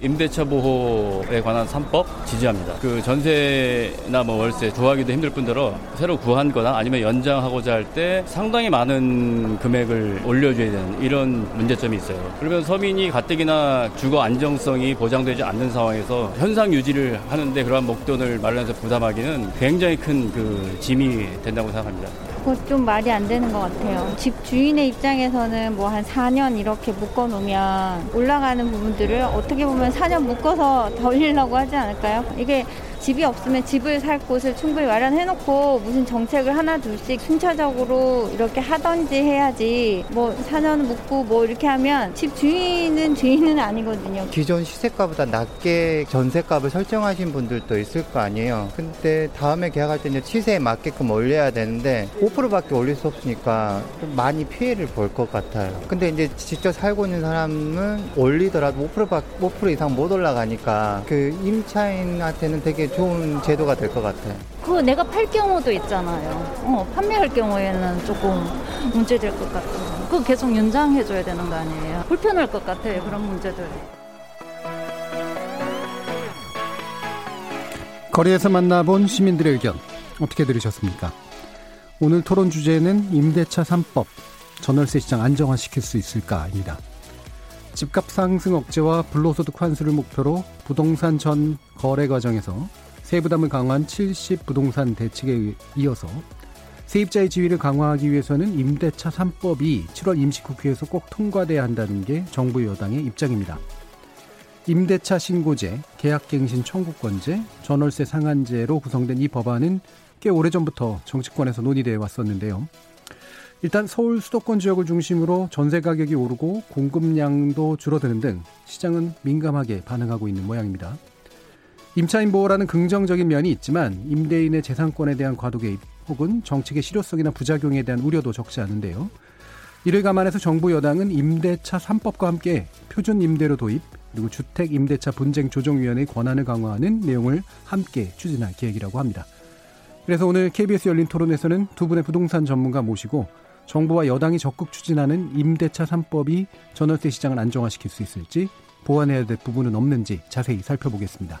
임대차 보호에 관한 3법 지지합니다. 그 전세나 뭐 월세 구하기도 힘들 뿐더러 새로 구한 거나 아니면 연장하고자 할 때 상당히 많은 금액을 올려줘야 되는 이런 문제점이 있어요. 그러면 서민이 가뜩이나 주거 안정성이 보장되지 않는 상황에서 현상 유지를 하는데 그러한 목돈을 마련해서 부담하기는 굉장히 큰 그 짐이 된다고 생각합니다. 그거 좀 말이 안 되는 것 같아요. 집 주인의 입장에서는 뭐 한 4년 이렇게 묶어 놓으면 올라가는 부분들을 어떻게 보면 4년 묶어서 덜리려고 하지 않을까요? 이게 집이 없으면 집을 살 곳을 충분히 마련해놓고 무슨 정책을 하나 둘씩 순차적으로 이렇게 하던지 해야지 뭐 4년 묵고 뭐 이렇게 하면 집 주인은 주인은 아니거든요. 기존 시세가보다 낮게 전세값을 설정하신 분들도 있을 거 아니에요. 근데 다음에 계약할 때 이제 시세에 맞게끔 올려야 되는데 5%밖에 올릴 수 없으니까 좀 많이 피해를 볼 것 같아요. 근데 이제 직접 살고 있는 사람은 올리더라도 5%, 5% 이상 못 올라가니까 그 임차인한테는 되게 좋은 제도가 될 것 같아요. 그 내가 팔 경우도 있잖아요. 어, 판매할 경우에는 조금 문제될 것 같아요. 그거 계속 연장해줘야 되는 거 아니에요? 불편할 것 같아요. 그런 문제들. 거리에서 만나본 시민들의 의견 어떻게 들으셨습니까? 오늘 토론 주제는 임대차 3법 전월세 시장 안정화시킬 수 있을까입니다. 집값 상승 억제와 불로소득 환수를 목표로 부동산 전 거래 과정에서 세부담을 강화한 70 부동산 대책에 이어서 세입자의 지위를 강화하기 위해서는 임대차 3법이 7월 임시국회에서 꼭 통과돼야 한다는 게 정부 여당의 입장입니다. 임대차 신고제, 계약갱신 청구권제, 전월세 상한제로 구성된 이 법안은 꽤 오래전부터 정치권에서 논의되어 왔었는데요. 일단 서울 수도권 지역을 중심으로 전세 가격이 오르고 공급량도 줄어드는 등 시장은 민감하게 반응하고 있는 모양입니다. 임차인 보호라는 긍정적인 면이 있지만 임대인의 재산권에 대한 과도 개입 혹은 정책의 실효성이나 부작용에 대한 우려도 적지 않은데요. 이를 감안해서 정부 여당은 임대차 3법과 함께 표준 임대료 도입 그리고 주택 임대차 분쟁 조정위원회의 권한을 강화하는 내용을 함께 추진할 계획이라고 합니다. 그래서 오늘 KBS 열린 토론에서는 두 분의 부동산 전문가 모시고 정부와 여당이 적극 추진하는 임대차 3법이 전월세 시장을 안정화시킬 수 있을지 보완해야 될 부분은 없는지 자세히 살펴보겠습니다.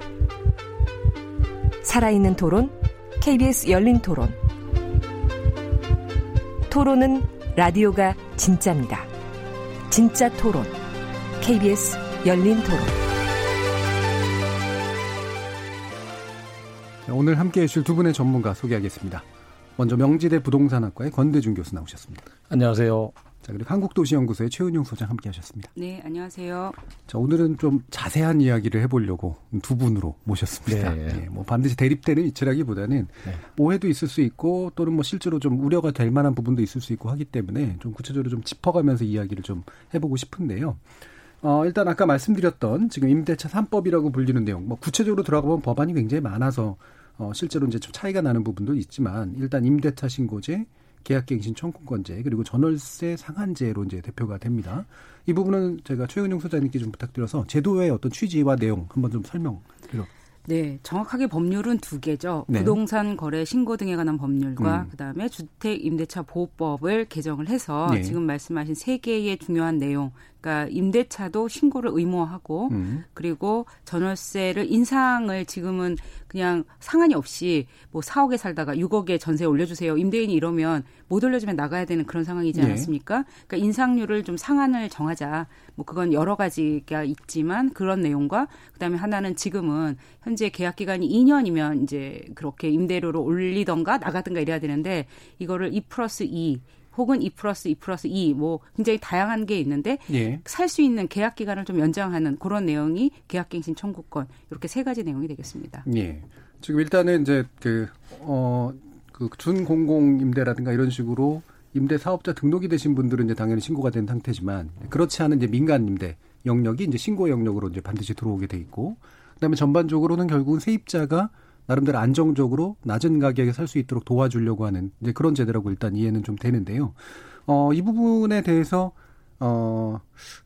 살아있는 토론, KBS 열린 토론. 토론은 라디오가 진짜입니다. 진짜 토론, KBS 열린 토론. 오늘 함께 해주실 두 분의 전문가 소개하겠습니다. 먼저 명지대 부동산학과의 권대중 교수 나오셨습니다. 안녕하세요. 자, 그리고 한국도시연구소의 최은용 소장 함께 하셨습니다. 네, 안녕하세요. 자, 오늘은 좀 자세한 이야기를 해보려고 두 분으로 모셨습니다. 네. 네, 뭐 반드시 대립되는 위치라기보다는 네. 오해도 있을 수 있고 또는 뭐 실제로 좀 우려가 될 만한 부분도 있을 수 있고 하기 때문에 좀 구체적으로 좀 짚어가면서 이야기를 좀 해보고 싶은데요. 어, 일단 아까 말씀드렸던 지금 임대차 3법이라고 불리는 내용, 뭐 구체적으로 들어가 보면 법안이 굉장히 많아서 어, 실제로 이제 좀 차이가 나는 부분도 있지만 일단 임대차 신고제, 계약갱신 청구권제 그리고 전월세 상한제로 이제 대표가 됩니다. 이 부분은 제가 최은영 소장님께 좀 부탁드려서 제도의 어떤 취지와 내용 한번 좀 설명 드려. 네, 정확하게 법률은 두 개죠. 네. 부동산 거래 신고 등에 관한 법률과 음. 그다음에 주택 임대차 보호법을 개정을 해서 네. 지금 말씀하신 세 개의 중요한 내용 그러니까 임대차도 신고를 의무화하고 음. 그리고 전월세를 인상을 지금은 그냥 상한이 없이 뭐 4억에 살다가 6억에 전세 올려주세요. 임대인이 이러면 못 올려주면 나가야 되는 그런 상황이지 네. 않았습니까? 네. 그러니까 인상률을 좀 상한을 정하자. 뭐 그건 여러 가지가 있지만 그런 내용과 그다음에 하나는 지금은 현재 계약 기간이 2년이면 이제 그렇게 임대료를 올리던가 나가든가 이래야 되는데 이거를 2 플러스 2 혹은 2 플러스 2 플러스 2 뭐 굉장히 다양한 게 있는데 예. 살수 있는 계약 기간을 좀 연장하는 그런 내용이 계약갱신 청구권 이렇게 세 가지 내용이 되겠습니다. 예. 지금 일단은 이제 그 어 그 준공공 임대라든가 이런 식으로 임대 사업자 등록이 되신 분들은 이제 당연히 신고가 된 상태지만 그렇지 않은 이제 민간 임대 영역이 이제 신고 영역으로 이제 반드시 들어오게 돼 있고 그다음에 전반적으로는 결국은 세입자가 나름대로 안정적으로 낮은 가격에 살 수 있도록 도와주려고 하는 이제 그런 제도라고 일단 이해는 좀 되는데요. 어, 이 부분에 대해서 어,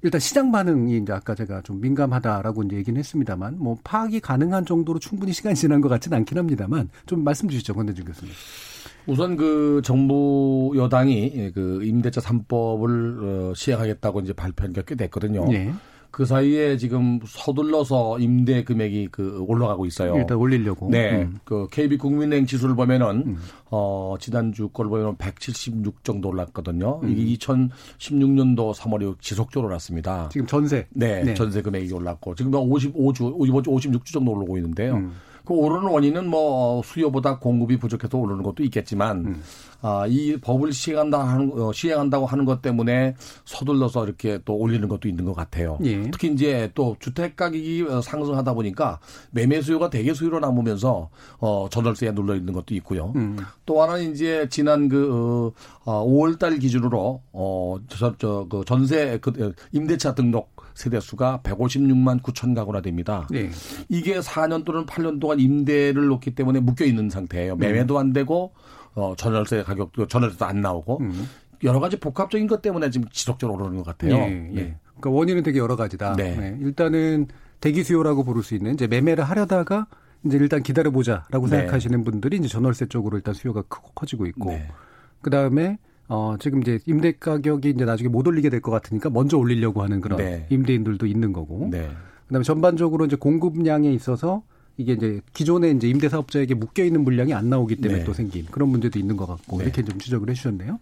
일단 시장 반응이 이제 아까 제가 좀 민감하다라고 이제 얘기는 했습니다만 뭐 파악이 가능한 정도로 충분히 시간이 지난 것 같지는 않긴 합니다만 좀 말씀 주시죠. 권대중 교수님. 우선 그 정부 여당이 그 임대차 3법을 어, 시행하겠다고 이제 발표한 게 꽤 됐거든요. 네. 그 사이에 지금 서둘러서 임대 금액이 그 올라가고 있어요. 일단 올리려고. 네. 음. 그 KB 국민은행 지수를 보면은 음. 어 지난주 걸 보면 176 정도 올랐거든요. 음. 이게 2016년도 3월에 지속적으로 올랐습니다. 지금 전세. 네. 네. 전세 금액이 올랐고 지금 55주 이번 주 56주 정도 오르고 있는데요. 음. 그 오르는 원인은 뭐 수요보다 공급이 부족해서 오르는 것도 있겠지만 음. 아, 이 법을 시행한다 하는 어, 시행한다고 하는 것 때문에 서둘러서 이렇게 또 올리는 것도 있는 것 같아요. 예. 특히 이제 또 주택 가격이 어, 상승하다 보니까 매매 수요가 대개 수요로 남으면서 어 전월세에 눌러 있는 것도 있고요. 음. 또 하나는 이제 지난 그 어, 5월 달 기준으로 어저저그 전세 그 어, 임대차 등록 세대 수가 156만 9천 가구나 됩니다. 네. 이게 4년 또는 8년 동안 임대를 놓기 때문에 묶여 있는 상태예요. 매매도 안 되고 어, 전월세 가격도 전월세도 안 나오고 음. 여러 가지 복합적인 것 때문에 지금 지속적으로 오르는 것 같아요. 예, 예. 네. 그러니까 원인은 되게 여러 가지다. 네. 네. 일단은 대기 수요라고 부를 수 있는 이제 매매를 하려다가 이제 일단 기다려보자라고 네. 생각하시는 분들이 이제 전월세 쪽으로 일단 수요가 크고 커지고 있고 네. 그 다음에 어 지금 이제 임대 가격이 이제 나중에 못 올리게 될 것 같으니까 먼저 올리려고 하는 그런 네. 임대인들도 있는 거고. 네. 그다음에 전반적으로 이제 공급량에 있어서 이게 이제 기존에 이제 임대 사업자에게 묶여 있는 물량이 안 나오기 때문에 네. 또 생긴 그런 문제도 있는 것 같고 네. 이렇게 좀 지적을 해주셨네요.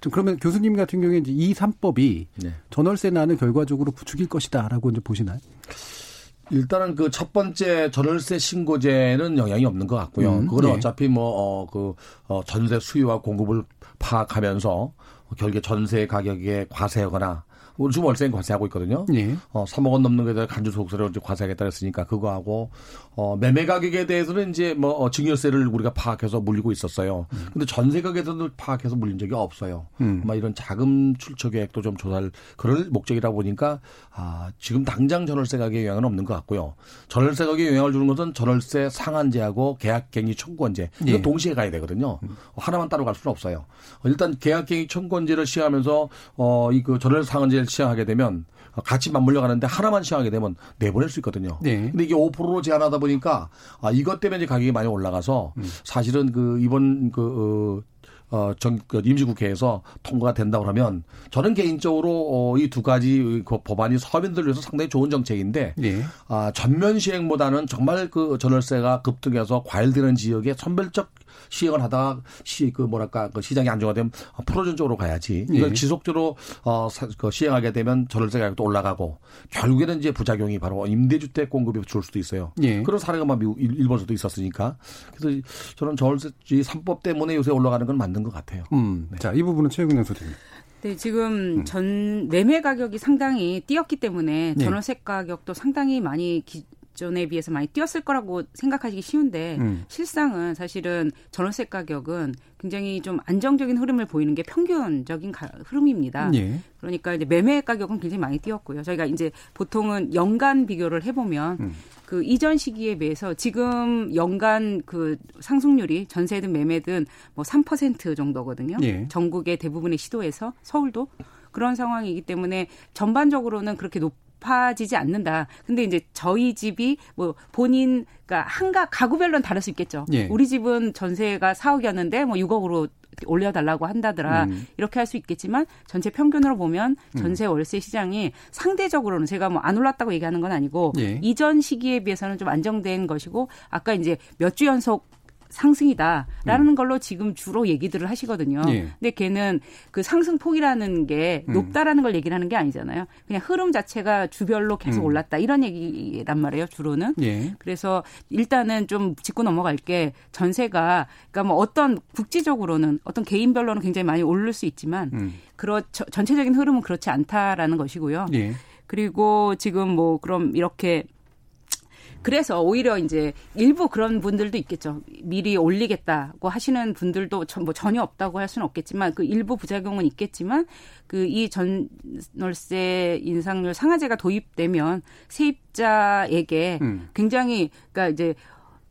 좀 그러면 교수님 같은 경우에 이제 이 3법이 네. 전월세 난을 결과적으로 부추길 것이다라고 이제 보시나요? 일단은 그 첫 번째 전월세 신고제는 영향이 없는 것 같고요. 음, 그거는 네. 어차피 뭐, 어, 그, 어, 전세 수요와 공급을 파악하면서 결국에 전세 가격에 과세하거나 지금 월세는 과세하고 있거든요. 예. 어, 3억 원 넘는 거에다 간주 소득세를 이제 과세하겠다 했으니까 그거 하고 어, 매매 가격에 대해서는 이제 뭐 어, 증여세를 우리가 파악해서 물리고 있었어요. 음. 근데 전세 가격에서도 파악해서 물린 적이 없어요. 음. 아마 이런 자금 출처 계획도 좀 조사할 그럴 목적이라 보니까 아, 지금 당장 전월세 가격에 영향은 없는 것 같고요. 전월세 가격에 영향을 주는 것은 전월세 상한제하고 계약갱이 청구권제 이거 예. 동시에 가야 되거든요. 음. 하나만 따로 갈 수는 없어요. 일단 계약갱이 청구권제를 시행하면서 어, 이그 전월세 상한제 시행하게 되면 같이 맞물려 가는데 하나만 시행하게 되면 내보낼 수 있거든요. 네. 근데 이게 5%로 제한하다 보니까 아, 이것 때문에 이제 가격이 많이 올라가서 음. 사실은 그 이번 그 어, 어, 정, 그 임시국회에서 통과가 된다고 그러면 저는 개인적으로 어, 이 두 가지 그 법안이 서민들을 위해서 상당히 좋은 정책인데 네. 아, 전면 시행보다는 정말 그 전월세가 급등해서 과열되는 지역에 선별적 시행을 하다가 시 그 뭐랄까 그 시장이 안정화되면 풀어준 쪽으로 가야지 이걸 예. 지속적으로 어그 시행하게 되면 전월세 가격도 올라가고 결국에는 이제 부작용이 바로 임대주택 공급이 줄 수도 있어요. 예. 그런 사례가 막 미국 일본에서도 있었으니까 그래서 저는 전월세 3법 때문에 요새 올라가는 건 맞는 것 같아요. 음. 네. 자이 부분은 최영근 소장님. 네, 지금 음. 전 매매 가격이 상당히 뛰었기 때문에 네. 전월세 가격도 상당히 많이 기, 전에 비해서 많이 뛰었을 거라고 생각하시기 쉬운데 음. 실상은 사실은 전월세 가격은 굉장히 좀 안정적인 흐름을 보이는 게 평균적인 가, 흐름입니다. 예. 그러니까 이제 매매 가격은 굉장히 많이 뛰었고요. 저희가 이제 보통은 연간 비교를 해보면 음. 그 이전 시기에 비해서 지금 연간 그 상승률이 전세든 매매든 뭐 3% 정도거든요. 예. 전국의 대부분의 시도에서 서울도 그런 상황이기 때문에 전반적으로는 그렇게 높 높아지지 않는다. 근데 이제 저희 집이 뭐 본인 그러니까 한가 가구별로는 다를 수 있겠죠. 예. 우리 집은 전세가 4억이었는데 뭐 6억으로 올려달라고 한다더라 음. 이렇게 할 수 있겠지만 전체 평균으로 보면 음. 전세 월세 시장이 상대적으로는 제가 뭐 안 올랐다고 얘기하는 건 아니고 예. 이전 시기에 비해서는 좀 안정된 것이고 아까 이제 몇 주 연속 상승이다라는 음. 걸로 지금 주로 얘기들을 하시거든요. 예. 근데 걔는 그 상승폭이라는 게 음. 높다라는 걸 얘기를 하는 게 아니잖아요. 그냥 흐름 자체가 주별로 계속 음. 올랐다 이런 얘기란 말이에요. 주로는. 예. 그래서 일단은 좀 짚고 넘어갈 게 전세가 그러니까 뭐 어떤 국지적으로는 어떤 개인별로는 굉장히 많이 오를 수 있지만 음. 그렇 전체적인 흐름은 그렇지 않다라는 것이고요. 예. 그리고 지금 뭐 그럼 이렇게 그래서 오히려 이제 일부 그런 분들도 있겠죠. 미리 올리겠다고 하시는 분들도 뭐 전혀 없다고 할 수는 없겠지만 그 일부 부작용은 있겠지만 그 이 전월세 인상률 상한제가 도입되면 세입자에게 음. 굉장히 그러니까 이제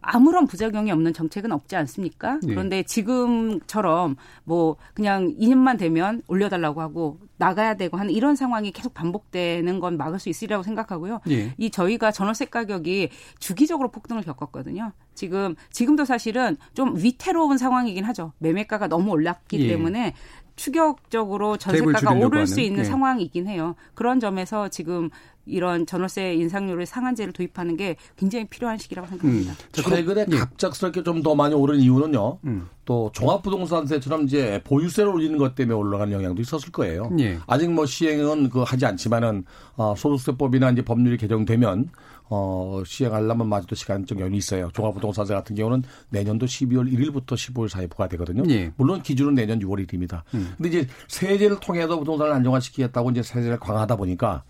아무런 부작용이 없는 정책은 없지 않습니까? 네. 그런데 지금처럼 뭐 그냥 2년만 되면 올려달라고 하고 나가야 되고 하는 이런 상황이 계속 반복되는 건 막을 수 있으리라고 생각하고요. 네. 이 저희가 전월세 가격이 주기적으로 폭등을 겪었거든요. 지금 지금도 사실은 좀 위태로운 상황이긴 하죠. 매매가가 너무 올랐기 예. 때문에 추격적으로 전세가가 오를 수 있는 네. 상황이긴 해요. 그런 점에서 지금 이런 전월세 인상률을 상한제를 도입하는 게 굉장히 필요한 시기라고 생각합니다. 음. 최근에 예. 갑작스럽게 좀 더 많이 오른 이유는요. 음. 또 종합부동산세처럼 이제 보유세를 올리는 것 때문에 올라가는 영향도 있었을 거예요. 예. 아직 뭐 시행은 그 하지 않지만은 어, 소득세법이나 이제 법률이 개정되면 어, 시행하려면 마저도 시간적 연이 있어요. 종합부동산세 같은 경우는 내년도 12월 1일부터 15일 사이에 부과되거든요. 예. 물론 기준은 내년 6월 1일입니다. 음. 근데 이제 세제를 통해서 부동산을 안정화시키겠다고 이제 세제를 강화하다 보니까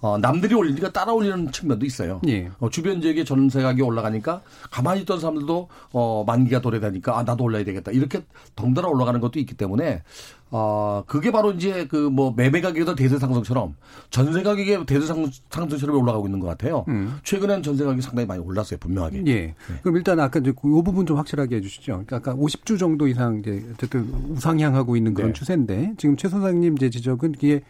어, 남들이 올리니까 따라 올리는 측면도 있어요. 예. 어, 주변 지역의 전세 가격이 올라가니까 가만히 있던 사람들도 어, 만기가 도래되니까 아, 나도 올라야 되겠다. 이렇게 덩달아 올라가는 것도 있기 때문에 어, 그게 바로 이제 그 뭐 매매 가격에도 대세 상승처럼 전세 가격의 대세 상승처럼 올라가고 있는 것 같아요. 음. 최근엔 전세 가격이 상당히 많이 올랐어요, 분명하게. 예. 네. 그럼 일단 아까 이제 그 부분 좀 확실하게 해주시죠. 그러니까 아까 50주 정도 이상 이제 어쨌든 우상향하고 있는 그런 네. 추세인데 지금 최 소장님 이제 지적은 이게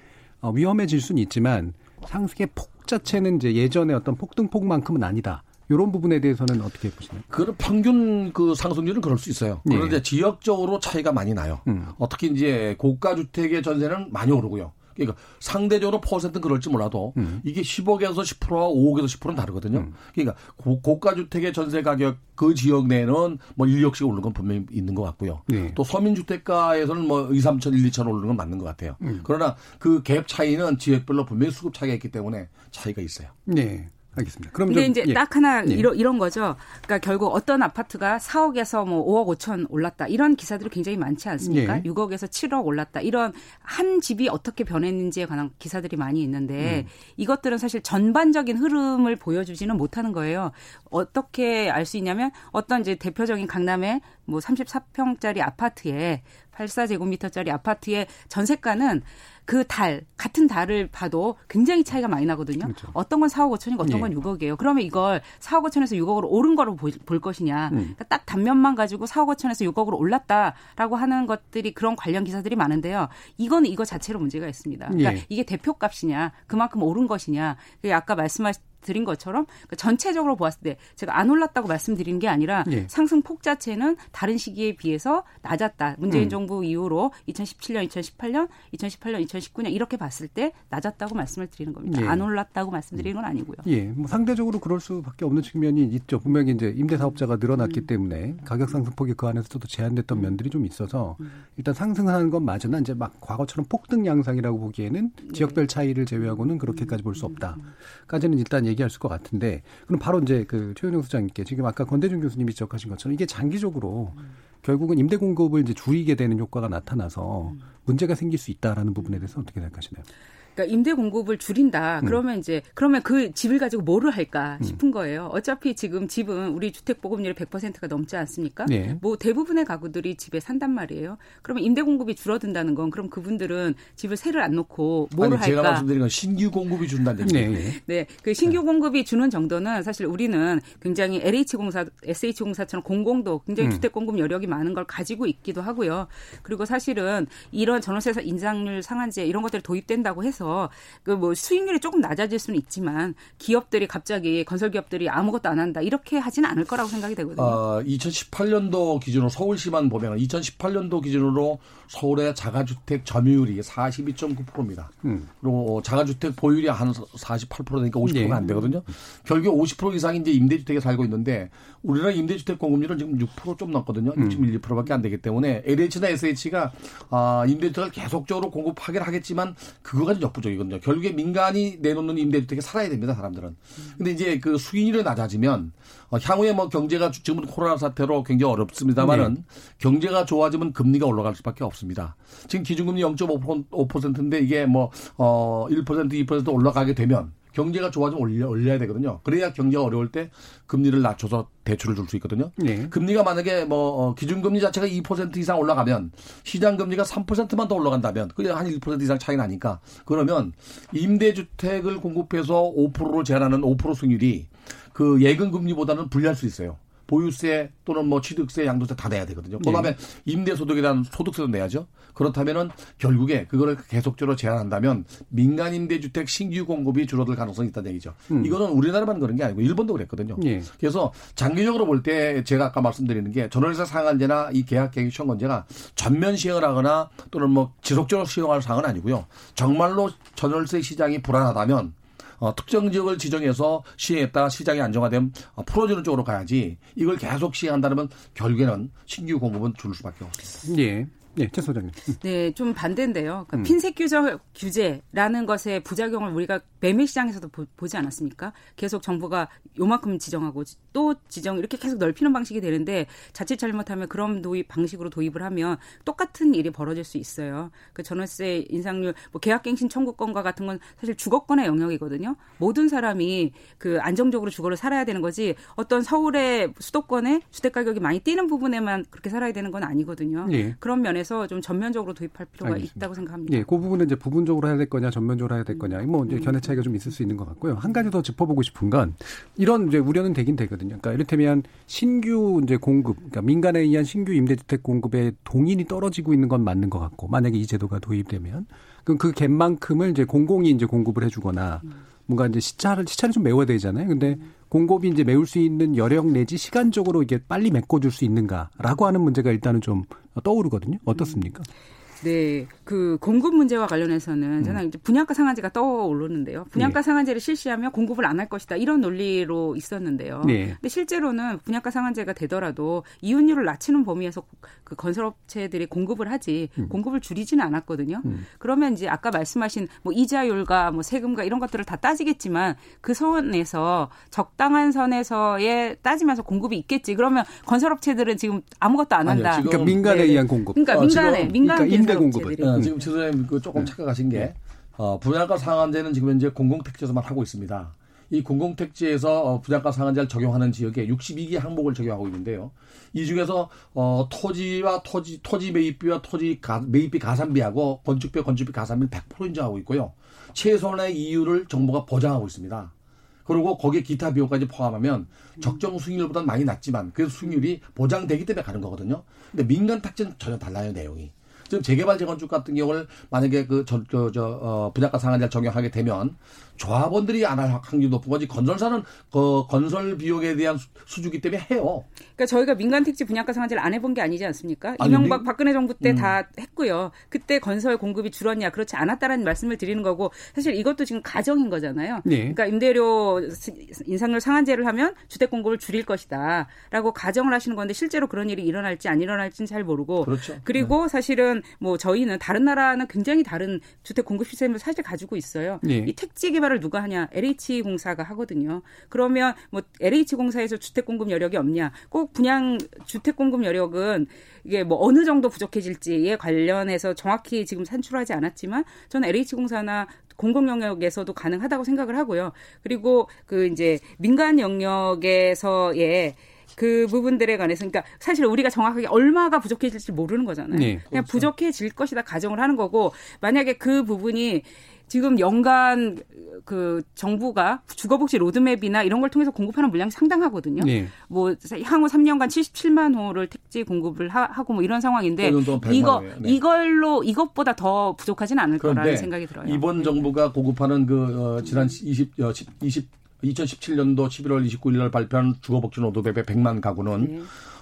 어, 위험해질 수는 있지만 상승의 폭 자체는 이제 예전의 어떤 폭등폭만큼은 아니다. 이런 부분에 대해서는 어떻게 보시나요? 그 평균 그 상승률은 그럴 수 있어요. 네. 그런데 지역적으로 차이가 많이 나요. 음. 어떻게 이제 고가 주택의 전세는 많이 오르고요. 그러니까 상대적으로 퍼센트는 그럴지 몰라도 음. 이게 10억에서 10%와 5억에서 10%는 다르거든요. 음. 그러니까 고, 가 주택의 전세 가격 그 지역 내는 뭐 1억씩 오르는 건 분명히 있는 것 같고요. 네. 또 서민 주택가에서는 뭐 2, 3천, 1, 2천 오르는 건 맞는 것 같아요. 음. 그러나 그 갭 차이는 지역별로 분명히 수급 차이가 있기 때문에 차이가 있어요. 네. 알겠습니다. 그럼 근데 좀, 이제 예. 딱 하나 예. 이런 이런 거죠. 그러니까 결국 어떤 아파트가 4억에서 뭐 5억 5천 올랐다 이런 기사들이 굉장히 많지 않습니까? 예. 6억에서 7억 올랐다 이런 한 집이 어떻게 변했는지에 관한 기사들이 많이 있는데 음. 이것들은 사실 전반적인 흐름을 보여주지는 못하는 거예요. 어떻게 알 수 있냐면 어떤 이제 대표적인 강남의 뭐 34평짜리 아파트에 84제곱미터짜리 아파트의 전세가는 그 달, 같은 달을 봐도 굉장히 차이가 많이 나거든요. 그렇죠. 어떤 건 4억 5천이고 어떤 건 예. 6억이에요. 그러면 이걸 4억 5천에서 6억으로 오른 거로 볼, 볼 것이냐. 음. 그러니까 딱 단면만 가지고 4억 5천에서 6억으로 올랐다라고 하는 것들이 그런 관련 기사들이 많은데요. 이거는 이거 자체로 문제가 있습니다. 그러니까 예. 이게 대표값이냐, 그만큼 오른 것이냐. 아까 말씀하신 드린 것처럼 그러니까 전체적으로 보았을 때 제가 안 올랐다고 말씀드린 게 아니라 예. 상승폭 자체는 다른 시기에 비해서 낮았다. 문재인 음. 정부 이후로 2017년, 2018년, 2018년, 2019년 이렇게 봤을 때 낮았다고 말씀을 드리는 겁니다. 예. 안 올랐다고 말씀드리는 건 아니고요. 예, 뭐 상대적으로 그럴 수밖에 없는 측면이 있죠. 분명히 이제 임대 사업자가 늘어났기 음. 때문에 가격 상승폭이 그 안에서도 제한됐던 면들이 좀 있어서 음. 일단 상승하는 건 맞으나 이제 막 과거처럼 폭등 양상이라고 보기에는 네. 지역별 차이를 제외하고는 그렇게까지 볼 수 없다 까지는 일단 얘기할 수것 같은데 그럼 바로 이제 그 최현영 소장님께 지금 아까 권대중 교수님이 지적하신 것처럼 이게 장기적으로 음. 결국은 임대 공급을 이제 줄이게 되는 효과가 나타나서 음. 문제가 생길 수 있다라는 부분에 대해서 어떻게 생각하시나요? 그러니까 임대 공급을 줄인다. 음. 그러면 음. 이제 그러면 그 집을 가지고 뭐를 할까 음. 싶은 거예요. 어차피 지금 집은 우리 주택 보급률이 100%가 넘지 않습니까? 네. 뭐 대부분의 가구들이 집에 산단 말이에요. 그러면 임대 공급이 줄어든다는 건 그럼 그분들은 집을 새를 안 놓고 뭐를 아니, 할까? 제가 말씀드린 건 신규 공급이 준다는 얘기예요. 네. 네. 그 신규 공급이 주는 정도는 사실 우리는 굉장히 LH공사, SH공사처럼 공공도 굉장히 음. 주택 공급 여력이 많은 걸 가지고 있기도 하고요. 그리고 사실은 이런 전월세 인상률 상한제 이런 것들이 도입된다고 해서 해서 그 뭐 수익률이 조금 낮아질 수는 있지만 기업들이 갑자기 건설 기업들이 아무것도 안 한다 이렇게 하지는 않을 거라고 생각이 되거든요. 어, 2018년도 기준으로 서울시만 보면 2018년도 기준으로 서울의 자가주택 점유율이 42.9%입니다. 음. 그리고 자가주택 보유율이 한 48%되니까 50%가 네. 안 되거든요. 결국 50% 이상이 이제 임대주택에 살고 있는데 우리나라 임대주택 공급률은 지금 6%좀 넘거든요. 음. 6.12%밖에 안 되기 때문에 LH나 SH가 아, 임대주택을 계속적으로 공급하긴 하겠지만 그거가 좀 역부족이거든요. 결국에 민간이 내놓는 임대주택에 살아야 됩니다. 사람들은. 근데 이제 그 수익률이 낮아지면 어, 향후에 뭐 경제가 지금은 코로나 사태로 굉장히 어렵습니다만은 네. 경제가 좋아지면 금리가 올라갈 수밖에 없 습니다. 지금 기준금리 0.5%인데 이게 뭐, 어, 1% 2% 올라가게 되면 경제가 좋아지면 올려, 올려야 되거든요. 그래야 경제가 어려울 때 금리를 낮춰서 대출을 줄 수 있거든요. 네. 금리가 만약에 뭐 어, 기준금리 자체가 2% 이상 올라가면 시장금리가 3%만 더 올라간다면 그게 한 1% 이상 차이 나니까 그러면 임대주택을 공급해서 5%로 제한하는 5% 수익률이 그 예금금리보다는 불리할 수 있어요. 보유세 또는 뭐 취득세, 양도세 다 내야 되거든요. 그다음에 네. 임대소득에 대한 소득세도 내야죠. 그렇다면은 결국에 그거를 계속적으로 제한한다면 민간 임대주택 신규 공급이 줄어들 가능성이 있다는 얘기죠. 음. 이거는 우리나라만 그런 게 아니고 일본도 그랬거든요. 네. 그래서 장기적으로 볼 때 제가 아까 말씀드리는 게 전월세 상한제나 이 계약갱 시행권제가 전면 시행을 하거나 또는 뭐 지속적으로 시행할 사항은 아니고요. 정말로 전월세 시장이 불안하다면 어, 특정 지역을 지정해서 시행했다 시장이 안정화되면 어, 풀어주는 쪽으로 가야지 이걸 계속 시행한다면 결국에는 신규 공급은 줄 수밖에 없습니다. 예. 네, 최 소장님. 네, 좀 반대인데요. 그러니까 음. 핀셋 규제, 규제라는 것의 부작용을 우리가 매매 시장에서도 보, 지 않았습니까? 계속 정부가 요만큼 지정하고 또 지정 이렇게 계속 넓히는 방식이 되는데 자칫 잘못하면 그런 도입 방식으로 도입을 하면 똑같은 일이 벌어질 수 있어요. 그 전월세 인상률, 뭐 계약갱신 청구권과 같은 건 사실 주거권의 영역이거든요. 모든 사람이 그 안정적으로 주거를 살아야 되는 거지 어떤 서울의 수도권에 주택 가격이 많이 뛰는 부분에만 그렇게 살아야 되는 건 아니거든요. 네. 그런 면에서 대해서 좀 전면적으로 도입할 필요가 알겠습니다. 있다고 생각합니다. 예, 그 부분은 이제 부분적으로 해야 될 거냐, 전면적으로 해야 될 거냐, 뭐 이제 음. 견해 차이가 좀 있을 수 있는 것 같고요. 한 가지 더 짚어보고 싶은 건 이런 이제 우려는 되긴 되거든요. 그러니까 이를테면 신규 이제 공급, 그러니까 민간에 의한 신규 임대주택 공급에 동인이 떨어지고 있는 건 맞는 것 같고, 만약에 이 제도가 도입되면 그럼 그 갭만큼을 이제 공공이 이제 공급을 해주거나 음. 뭔가 이제 시차를 시차를 좀 메워야 되잖아요. 근데 음. 공급이 이제 메울 수 있는 여력 내지 시간적으로 이게 빨리 메꿔줄 수 있는가라고 하는 문제가 일단은 좀 떠오르거든요. 어떻습니까? 음. 네, 그 공급 문제와 관련해서는 저는 음. 이제 분양가 상한제가 떠오르는데요. 분양가 네. 상한제를 실시하면 공급을 안 할 것이다 이런 논리로 있었는데요. 네. 근데 실제로는 분양가 상한제가 되더라도 이윤율을 낮추는 범위에서 그 건설업체들이 공급을 하지 음. 공급을 줄이지는 않았거든요. 음. 그러면 이제 아까 말씀하신 뭐 이자율과 뭐 세금과 이런 것들을 다 따지겠지만 그 선에서 적당한 선에서의 따지면서 공급이 있겠지. 그러면 건설업체들은 지금 아무것도 안 한다. 아니요, 그러니까 민간에 네. 의한 공급. 그러니까 어, 민간에 민간 그러니까 임대 공급을. 어, 지금 최 소장님 그 조금 네. 착각하신 게 어, 분양가 상한제는 지금 현재 공공택지에서만 하고 있습니다. 이 공공택지에서 어, 분양가 상한제를 적용하는 지역에 62개 항목을 적용하고 있는데요. 이 중에서 어, 토지와 토지 토지 매입비와 토지 가, 매입비 가산비하고 건축비 건축비 가산비를 100% 인정하고 있고요. 최소한의 이율을 정부가 보장하고 있습니다. 그리고 거기에 기타 비용까지 포함하면 적정 수익률보다는 많이 낮지만 그 수익률이 보장되기 때문에 가는 거거든요. 근데 민간 택지는 전혀 달라요 내용이. 지금 재개발 재건축 같은 경우를 만약에 그저저저 어, 분양가 상한제를 적용하게 되면 조합원들이 안 할 확률이 높은 거지 건설사는 그 건설 비용에 대한 수주기 때문에 해요. 그러니까 저희가 민간 택지 분양가 상한제를 안 해본 게 아니지 않습니까? 아니, 이명박 박근혜 정부 때다 음. 했고요. 그때 건설 공급이 줄었냐 그렇지 않았다라는 말씀을 드리는 거고 사실 이것도 지금 가정인 거잖아요. 네. 그러니까 임대료 인상률 상한제를 하면 주택 공급을 줄일 것이다라고 가정을 하시는 건데 실제로 그런 일이 일어날지 안 일어날지는 잘 모르고 그렇죠. 그리고 네. 사실은 뭐 저희는 다른 나라는 굉장히 다른 주택 공급 시스템을 사실 가지고 있어요. 네. 이 택지 개발 개발을 누가 하냐? LH공사가 하거든요. 그러면 뭐 LH공사에서 주택 공급 여력이 없냐? 꼭 분양 주택 공급 여력은 이게 뭐 어느 정도 부족해질지에 관련해서 정확히 지금 산출하지 않았지만 저는 LH공사나 공공 영역에서도 가능하다고 생각을 하고요. 그리고 그 이제 민간 영역에서의 그 부분들에 관해서 그러니까 사실 우리가 정확하게 얼마가 부족해질지 모르는 거잖아요. 네, 그냥 그렇죠. 부족해질 것이다 가정을 하는 거고 만약에 그 부분이 지금 연간 그 정부가 주거복지 로드맵이나 이런 걸 통해서 공급하는 물량이 상당하거든요. 네. 뭐 향후 3년간 77만 호를 택지 공급을 하, 고뭐 이런 상황인데 이거 네. 이걸로 이것보다 더 부족하지는 않을 거라는 생각이 들어요. 이번 네. 정부가 공급하는 그 어, 지난 20 어, 20 2017년도 11월 29일 날 발표한 주거복지 로드맵의 100만 가구는 네.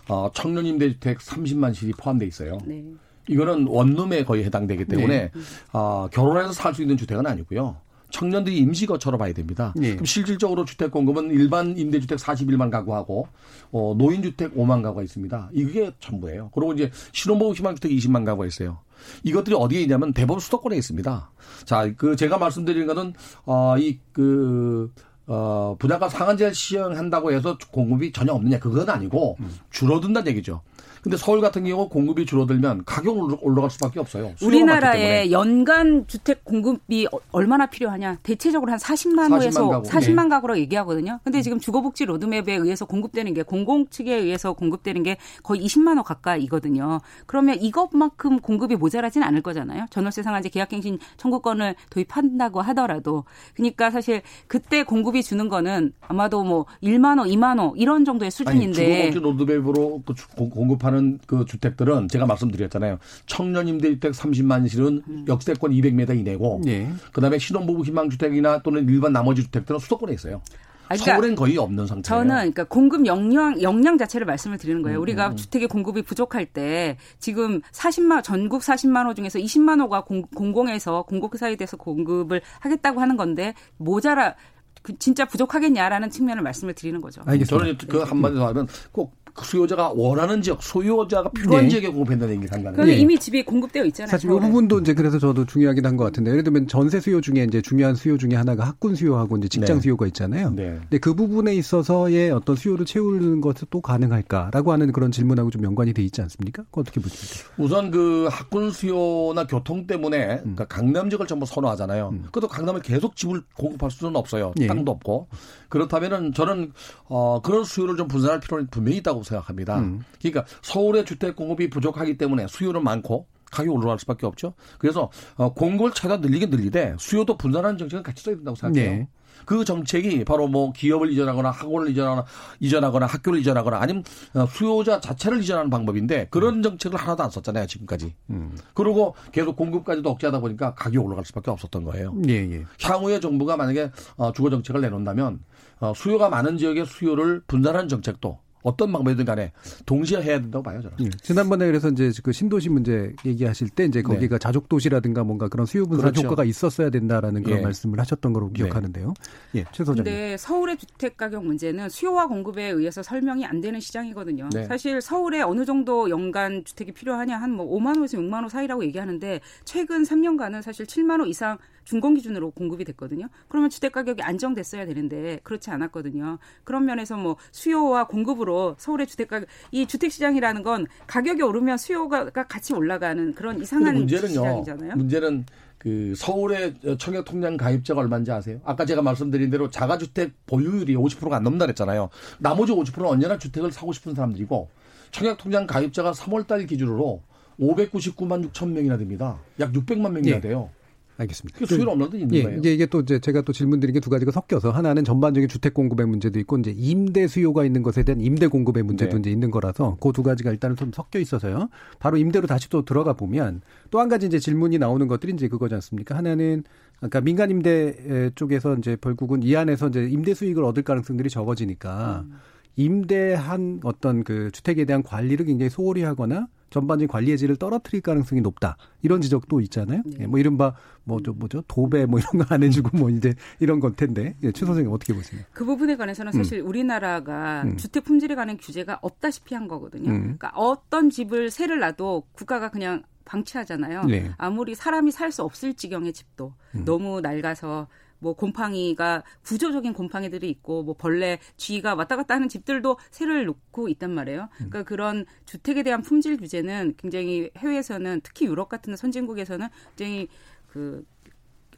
어, 청년 임대주택 30만 실이 포함돼 있어요. 네. 이거는 원룸에 거의 해당되기 때문에 네. 어, 결혼해서 살 수 있는 주택은 아니고요. 청년들이 임시거처로 봐야 됩니다. 네. 그럼 실질적으로 주택 공급은 일반 임대주택 41만 가구하고 어, 노인주택 5만 가구가 있습니다. 이게 전부예요. 그리고 이제 신혼부부 희망주택 20만 가구가 있어요. 이것들이 어디에 있냐면 대부분 수도권에 있습니다. 자, 그 제가 말씀드린 거는 어, 이그 어, 분양가 상한제를 시행한다고 해서 공급이 전혀 없느냐 그건 아니고 음. 줄어든다는 얘기죠. 근데 서울 같은 경우 공급이 줄어들면 가격은 올라갈 수밖에 없어요. 우리나라의 연간 주택 공급이 어, 얼마나 필요하냐? 대체적으로 한 40만 호에서 40만, 가구. 40만 네. 가구로 얘기하거든요. 근데 지금 주거복지 로드맵에 의해서 공급되는 게 공공 측에 의해서 공급되는 게 거의 20만 호 가까이거든요. 그러면 이것만큼 공급이 모자라진 않을 거잖아요. 전월세 상한제 계약갱신 청구권을 도입한다고 하더라도 그러니까 사실 그때 공급이 주는 거는 아마도 뭐 1만 호, 2만 호 이런 정도의 수준인데 아니, 주거복지 로드맵으로 그 공급하는 하는 그 주택들은 제가 말씀드렸잖아요. 청년 임대주택 30만 실은 음. 역세권 200m 이내고 네. 그다음에 신혼부부 희망주택이나 또는 일반 나머지 주택들은 수도권에 있어요. 그러니까 서울엔 거의 없는 상태예요. 저는 그러니까 공급 역량 역량 자체를 말씀을 드리는 거예요. 음, 우리가 음. 주택의 공급이 부족할 때 지금 40만 전국 40만 호 중에서 20만 호가 공, 공공에서 공공사에 대해서 공급을 하겠다고 하는 건데 모자라 그 진짜 부족하겠냐라는 측면을 말씀을 드리는 거죠. 알겠습니다. 저는 그 한마디로 하면 꼭 수요자가 원하는 지역, 소유자가 필요한 네. 지역에 공급한다는 얘기 간단해요. 그게 네. 이미 집이 공급되어 있잖아요. 사실 이 부분도 이제 그래서 저도 중요하긴 한 것 같은데 예를 들면 전세 수요 중에 이제 중요한 수요 중에 하나가 학군 수요하고 이제 직장 네. 수요가 있잖아요. 네. 근데 그 부분에 있어서의 어떤 수요를 채우는 것은 또 가능할까라고 하는 그런 질문하고 좀 연관이 돼 있지 않습니까? 어떻게 보십니까? 우선 그 학군 수요나 교통 때문에 음. 그러니까 강남 지역을 전부 선호하잖아요. 음. 그래도 강남에 계속 집을 공급할 수는 없어요. 예. 땅도 없고. 그렇다면은 저는 어 그런 수요를 좀 분산할 필요는 분명히 있다고 생각합니다. 음. 그러니까 서울의 주택 공급이 부족하기 때문에 수요는 많고 가격이 올라갈 수밖에 없죠. 그래서 어 공급을 최대한 늘리긴 늘리되 수요도 분산하는 정책은 같이 써야 된다고 생각해요. 네. 그 정책이 바로 뭐 기업을 이전하거나 학원을 이전하거나 이전하거나 학교를 이전하거나 아니면 어, 수요자 자체를 이전하는 방법인데 그런 음. 정책을 하나도 안 썼잖아요 지금까지. 음. 그리고 계속 공급까지도 억제하다 보니까 가격이 올라갈 수밖에 없었던 거예요. 예, 예. 향후에 정부가 만약에 어, 주거 정책을 내놓는다면 어, 수요가 많은 지역의 수요를 분산하는 정책도 어떤 방법이든 간에 동시에 해야 된다고 봐요, 저는. 네. 지난번에 그래서 이제 그 신도시 문제 얘기하실 때 이제 거기가 네. 자족 도시라든가 뭔가 그런 수요 분산 그렇죠. 효과가 있었어야 된다라는 그런 예. 말씀을 하셨던 거로 네. 기억하는데요. 예, 최 소장님. 근데 서울의 주택 가격 문제는 수요와 공급에 의해서 설명이 안 되는 시장이거든요. 네. 사실 서울에 어느 정도 연간 주택이 필요하냐 한 뭐 5만 호에서 6만 호 사이라고 얘기하는데 최근 3년간은 사실 7만 호 이상 준공 기준으로 공급이 됐거든요. 그러면 주택 가격이 안정됐어야 되는데 그렇지 않았거든요. 그런 면에서 뭐 수요와 공급으로 서울의 주택 가격 이 주택 시장이라는 건 가격이 오르면 수요가 같이 올라가는 그런 이상한 문제는요, 시장이잖아요. 문제는 그 서울의 청약 통장 가입자가 얼마인지 아세요? 아까 제가 말씀드린 대로 자가주택 보유율이 50%가 안 넘는다 그랬잖아요. 나머지 50%는 언제나 주택을 사고 싶은 사람들이고 청약 통장 가입자가 3월 달 기준으로 599만 6천 명이나 됩니다. 약 600만 명이나 예. 돼요. 알겠습니다. 그 수요는 없는 있는 예, 거예요. 이제 이게 또 이제 제가 또 질문 드린 게 두 가지가 섞여서 하나는 전반적인 주택 공급의 문제도 있고 이제 임대 수요가 있는 것에 대한 임대 공급의 문제도 네. 이제 있는 거라서 그 두 가지가 일단은 좀 섞여 있어서요. 바로 임대로 다시 또 들어가 보면 또 한 가지 이제 질문이 나오는 것들이 이제 그거지 않습니까? 하나는 그러니까 민간 임대 쪽에서 이제 결국은 이 안에서 이제 임대 수익을 얻을 가능성들이 적어지니까 음. 임대한 어떤 그 주택에 대한 관리를 굉장히 소홀히 하거나 전반적인 관리의 질을 떨어뜨릴 가능성이 높다. 이런 지적도 있잖아요. 네. 예, 뭐 이른바 뭐죠 뭐죠 도배 뭐 이런 거 안 해주고 뭐 이제 이런 건 텐데 예, 최 선생님 어떻게 보세요? 그 부분에 관해서는 사실 음. 우리나라가 음. 주택 품질에 관한 규제가 없다시피 한 거거든요. 음. 그러니까 어떤 집을 세를 놔도 국가가 그냥 방치하잖아요. 네. 아무리 사람이 살 수 없을 지경의 집도 음. 너무 낡아서 뭐 곰팡이가 구조적인 곰팡이들이 있고 뭐 벌레 쥐가 왔다 갔다 하는 집들도 새를 놓고 있단 말이에요. 음. 그러니까 그런 주택에 대한 품질 규제는 굉장히 해외에서는 특히 유럽 같은 선진국에서는 굉장히 그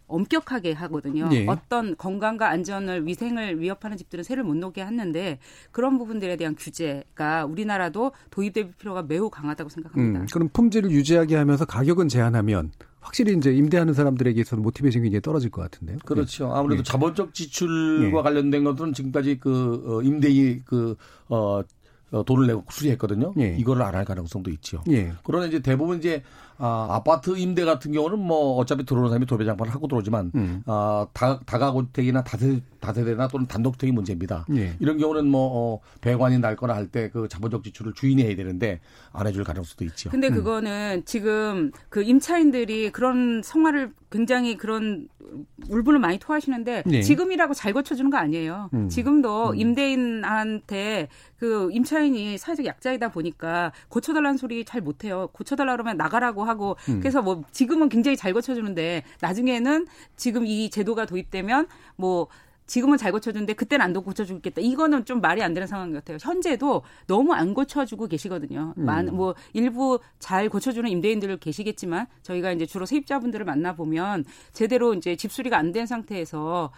엄격하게 하거든요. 네. 어떤 건강과 안전을 위생을 위협하는 집들은 새를 못 놓게 하는데 그런 부분들에 대한 규제가 우리나라도 도입될 필요가 매우 강하다고 생각합니다. 음, 그럼 품질을 유지하게 하면서 가격은 제한하면 확실히 이제 임대하는 사람들에게 있어서 모티베이션이 굉장히 떨어질 것 같은데요. 그렇죠. 아무래도 네. 자본적 지출과 네. 관련된 것들은 지금까지 그 어, 임대인 그어 어, 돈을 내고 수리했거든요. 예. 이거를 안 할 가능성도 있죠. 예. 그러나 이제 대부분 이제 아, 아파트 임대 같은 경우는 뭐 어차피 들어오는 사람이 도배장판을 하고 들어오지만 음. 아, 다, 다가구택이나 다세, 다세대나 또는 단독택이 문제입니다. 예. 이런 경우는 뭐 어, 배관이 날거나 할 때 그 자본적 지출을 주인이 해야 되는데 안 해줄 가능성도 있죠. 근데 음. 그거는 음. 지금 그 임차인들이 그런 성화를 굉장히 그런 울분을 많이 토하시는데 네. 지금이라고 잘 고쳐주는 거 아니에요. 음. 지금도 음. 임대인한테 그 임차인이 사회적 약자이다 보니까 고쳐달라는 소리 잘 못해요. 고쳐달라 그러면 나가라고 하고 음. 그래서 뭐 지금은 굉장히 잘 고쳐주는데 나중에는 지금 이 제도가 도입되면 뭐 지금은 잘 고쳐주는데 그때는 안 고쳐주겠다. 이거는 좀 말이 안 되는 상황 같아요. 현재도 너무 안 고쳐주고 계시거든요. 음. 많, 뭐 일부 잘 고쳐주는 임대인들 계시겠지만 저희가 이제 주로 세입자분들을 만나 보면 제대로 이제 집수리가 안 된 상태에서